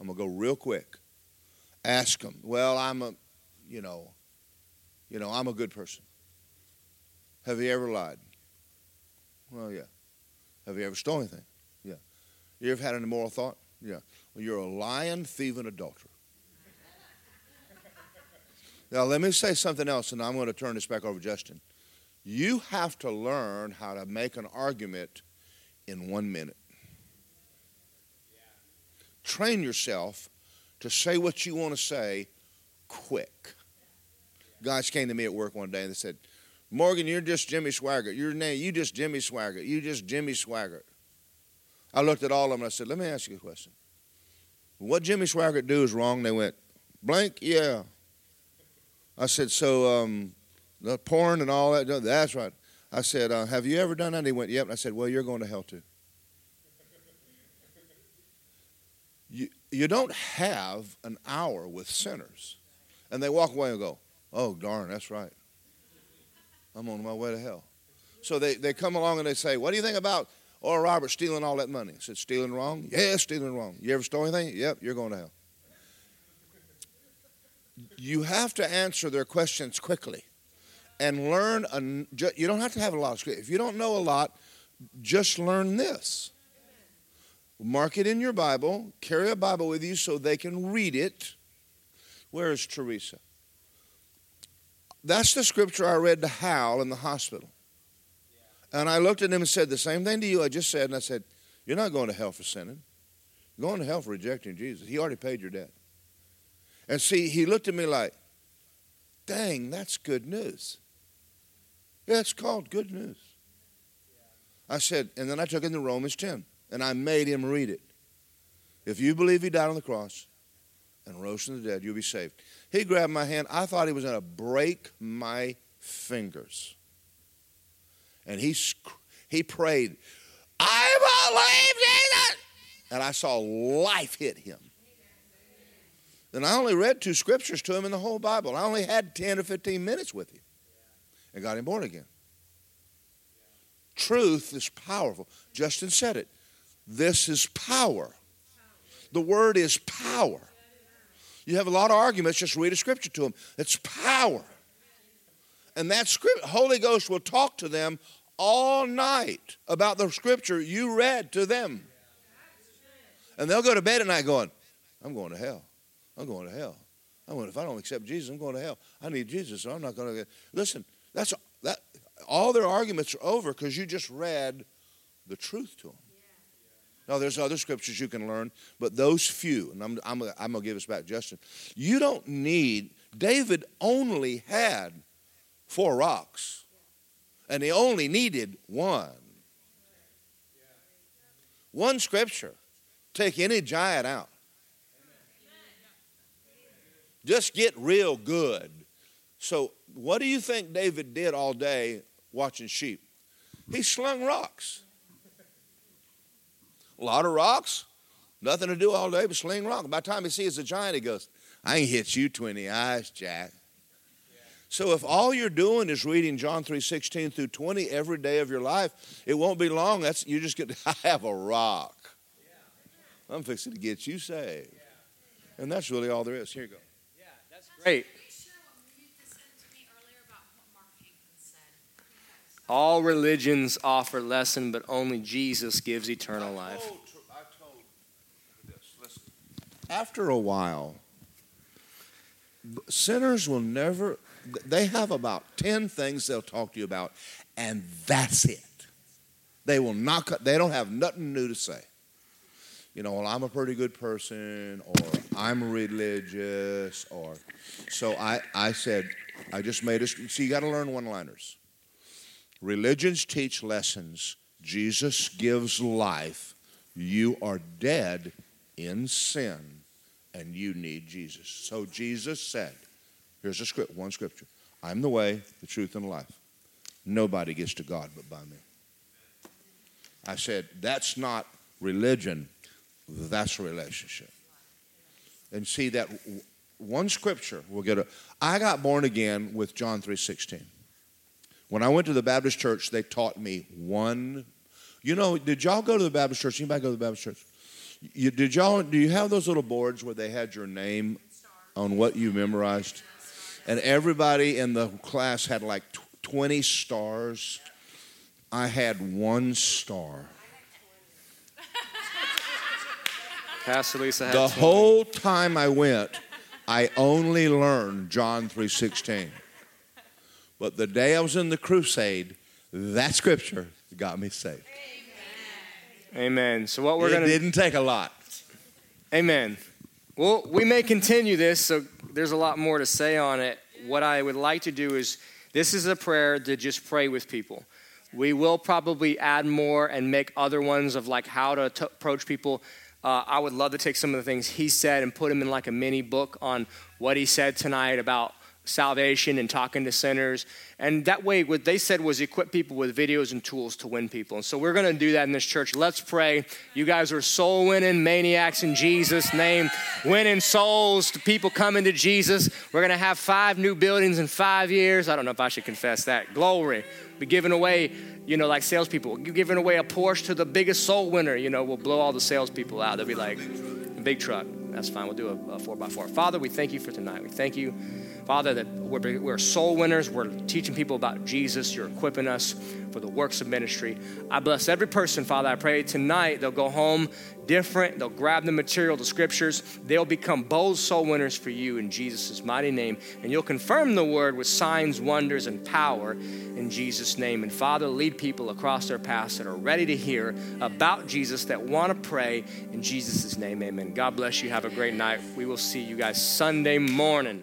I'm going to go real quick. Ask them, well, I'm a, you know, you know, I'm a good person. Have you ever lied? Well, yeah. Have you ever stolen anything? Yeah. You ever had an immoral thought? Yeah. Well, you're a lying, thieving adulterer. Now, let me say something else, and I'm going to turn this back over to Justin. You have to learn how to make an argument in one minute. Train yourself to say what you want to say quick. Guys came to me at work one day and they said, Morgan, you're just Jimmy Swaggart. Your name, you just Jimmy Swaggart. You just Jimmy Swaggart. I looked at all of them and I said, let me ask you a question. What Jimmy Swaggart do is wrong? They went, blank, yeah. I said, so um, the porn and all that, that's right. I said, uh, have you ever done that? And he went, yep. And I said, well, you're going to hell too. you, you don't have an hour with sinners. And they walk away and go, oh, darn, that's right. I'm on my way to hell. So they, they come along and they say, what do you think about Oral Robert stealing all that money? I said, stealing wrong? Yeah, stealing wrong. You ever stole anything? Yep, you're going to hell you have to answer their questions quickly and learn. A, you don't have to have a lot of. If you don't know a lot, just learn this. Mark it in your Bible. Carry a Bible with you so they can read it. Where is Teresa? That's the scripture I read to Hal in the hospital. And I looked at him and said the same thing to you I just said. And I said, You're not going to hell for sinning. You're going to hell for rejecting Jesus. He already paid your debt. And see, he looked at me like, dang, that's good news. Yeah, it's called good news. I said, and then I took him to Romans 10, and I made him read it. If you believe he died on the cross and rose from the dead, you'll be saved. He grabbed my hand. I thought he was going to break my fingers. And he, he prayed, I believe Jesus. And I saw life hit him. Then I only read two scriptures to him in the whole Bible. I only had 10 or 15 minutes with him and got him born again. Truth is powerful. Justin said it. This is power. The word is power. You have a lot of arguments, just read a scripture to them. It's power. And that script, Holy Ghost will talk to them all night about the scripture you read to them. And they'll go to bed at night going, I'm going to hell. I'm going to hell. I'm going, if I don't accept Jesus, I'm going to hell. I need Jesus, so I'm not going to. Listen, that's that. All their arguments are over because you just read the truth to them. Now, there's other scriptures you can learn, but those few, and I'm, I'm, I'm going to give this back, Justin. You don't need, David only had four rocks, and he only needed one. One scripture. Take any giant out. Just get real good. So, what do you think David did all day watching sheep? He slung rocks. A lot of rocks, nothing to do all day but sling rocks. By the time he sees a giant, he goes, I ain't hit you 20 eyes, Jack. So if all you're doing is reading John 3:16 through 20 every day of your life, it won't be long. That's you just get I [laughs] have a rock. I'm fixing to get you saved. And that's really all there is. Here you go. Yeah, that's great. All religions offer lesson, but only Jesus gives eternal life. After a while, sinners will never, they have about 10 things they'll talk to you about, and that's it. They will not, they don't have nothing new to say. You know, well, I'm a pretty good person, or I'm religious, or so I, I said, I just made a, see, you got to learn one liners. Religions teach lessons. Jesus gives life. You are dead in sin and you need Jesus. So Jesus said, here's a script, one scripture. I'm the way, the truth, and the life. Nobody gets to God but by me. I said, that's not religion, that's a relationship. And see that one scripture will get a I got born again with John 3:16. When I went to the Baptist church, they taught me one. You know, did y'all go to the Baptist church? Anybody go to the Baptist church? You, did y'all? Do you have those little boards where they had your name on what you memorized? And everybody in the class had like 20 stars. I had one star. Pastor Lisa had The 20. whole time I went, I only learned John 3:16. But the day I was in the crusade, that scripture got me saved. Amen. So what we're gonna didn't take a lot. Amen. Well, we may continue this, so there's a lot more to say on it. What I would like to do is this is a prayer to just pray with people. We will probably add more and make other ones of like how to t- approach people. Uh, I would love to take some of the things he said and put them in like a mini book on what he said tonight about salvation and talking to sinners. And that way, what they said was equip people with videos and tools to win people. And so we're going to do that in this church. Let's pray. You guys are soul winning maniacs in Jesus' name, winning souls to people coming to Jesus. We're going to have five new buildings in five years. I don't know if I should confess that. Glory. Be giving away, you know, like salespeople. You're giving away a Porsche to the biggest soul winner. You know, we'll blow all the salespeople out. They'll be like, big truck. That's fine. We'll do a, a four by four. Father, we thank you for tonight. We thank you. Father, that we're, we're soul winners. We're teaching people about Jesus. You're equipping us for the works of ministry. I bless every person, Father. I pray tonight they'll go home different. They'll grab the material, the scriptures. They'll become bold soul winners for you in Jesus' mighty name. And you'll confirm the word with signs, wonders, and power in Jesus' name. And Father, lead people across their paths that are ready to hear about Jesus, that want to pray in Jesus' name. Amen. God bless you. Have a great night. We will see you guys Sunday morning.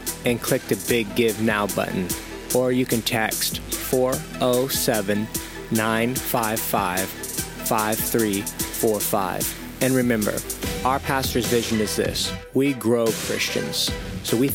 and click the big give now button or you can text 407 955 5345. And remember, our pastor's vision is this we grow Christians. So we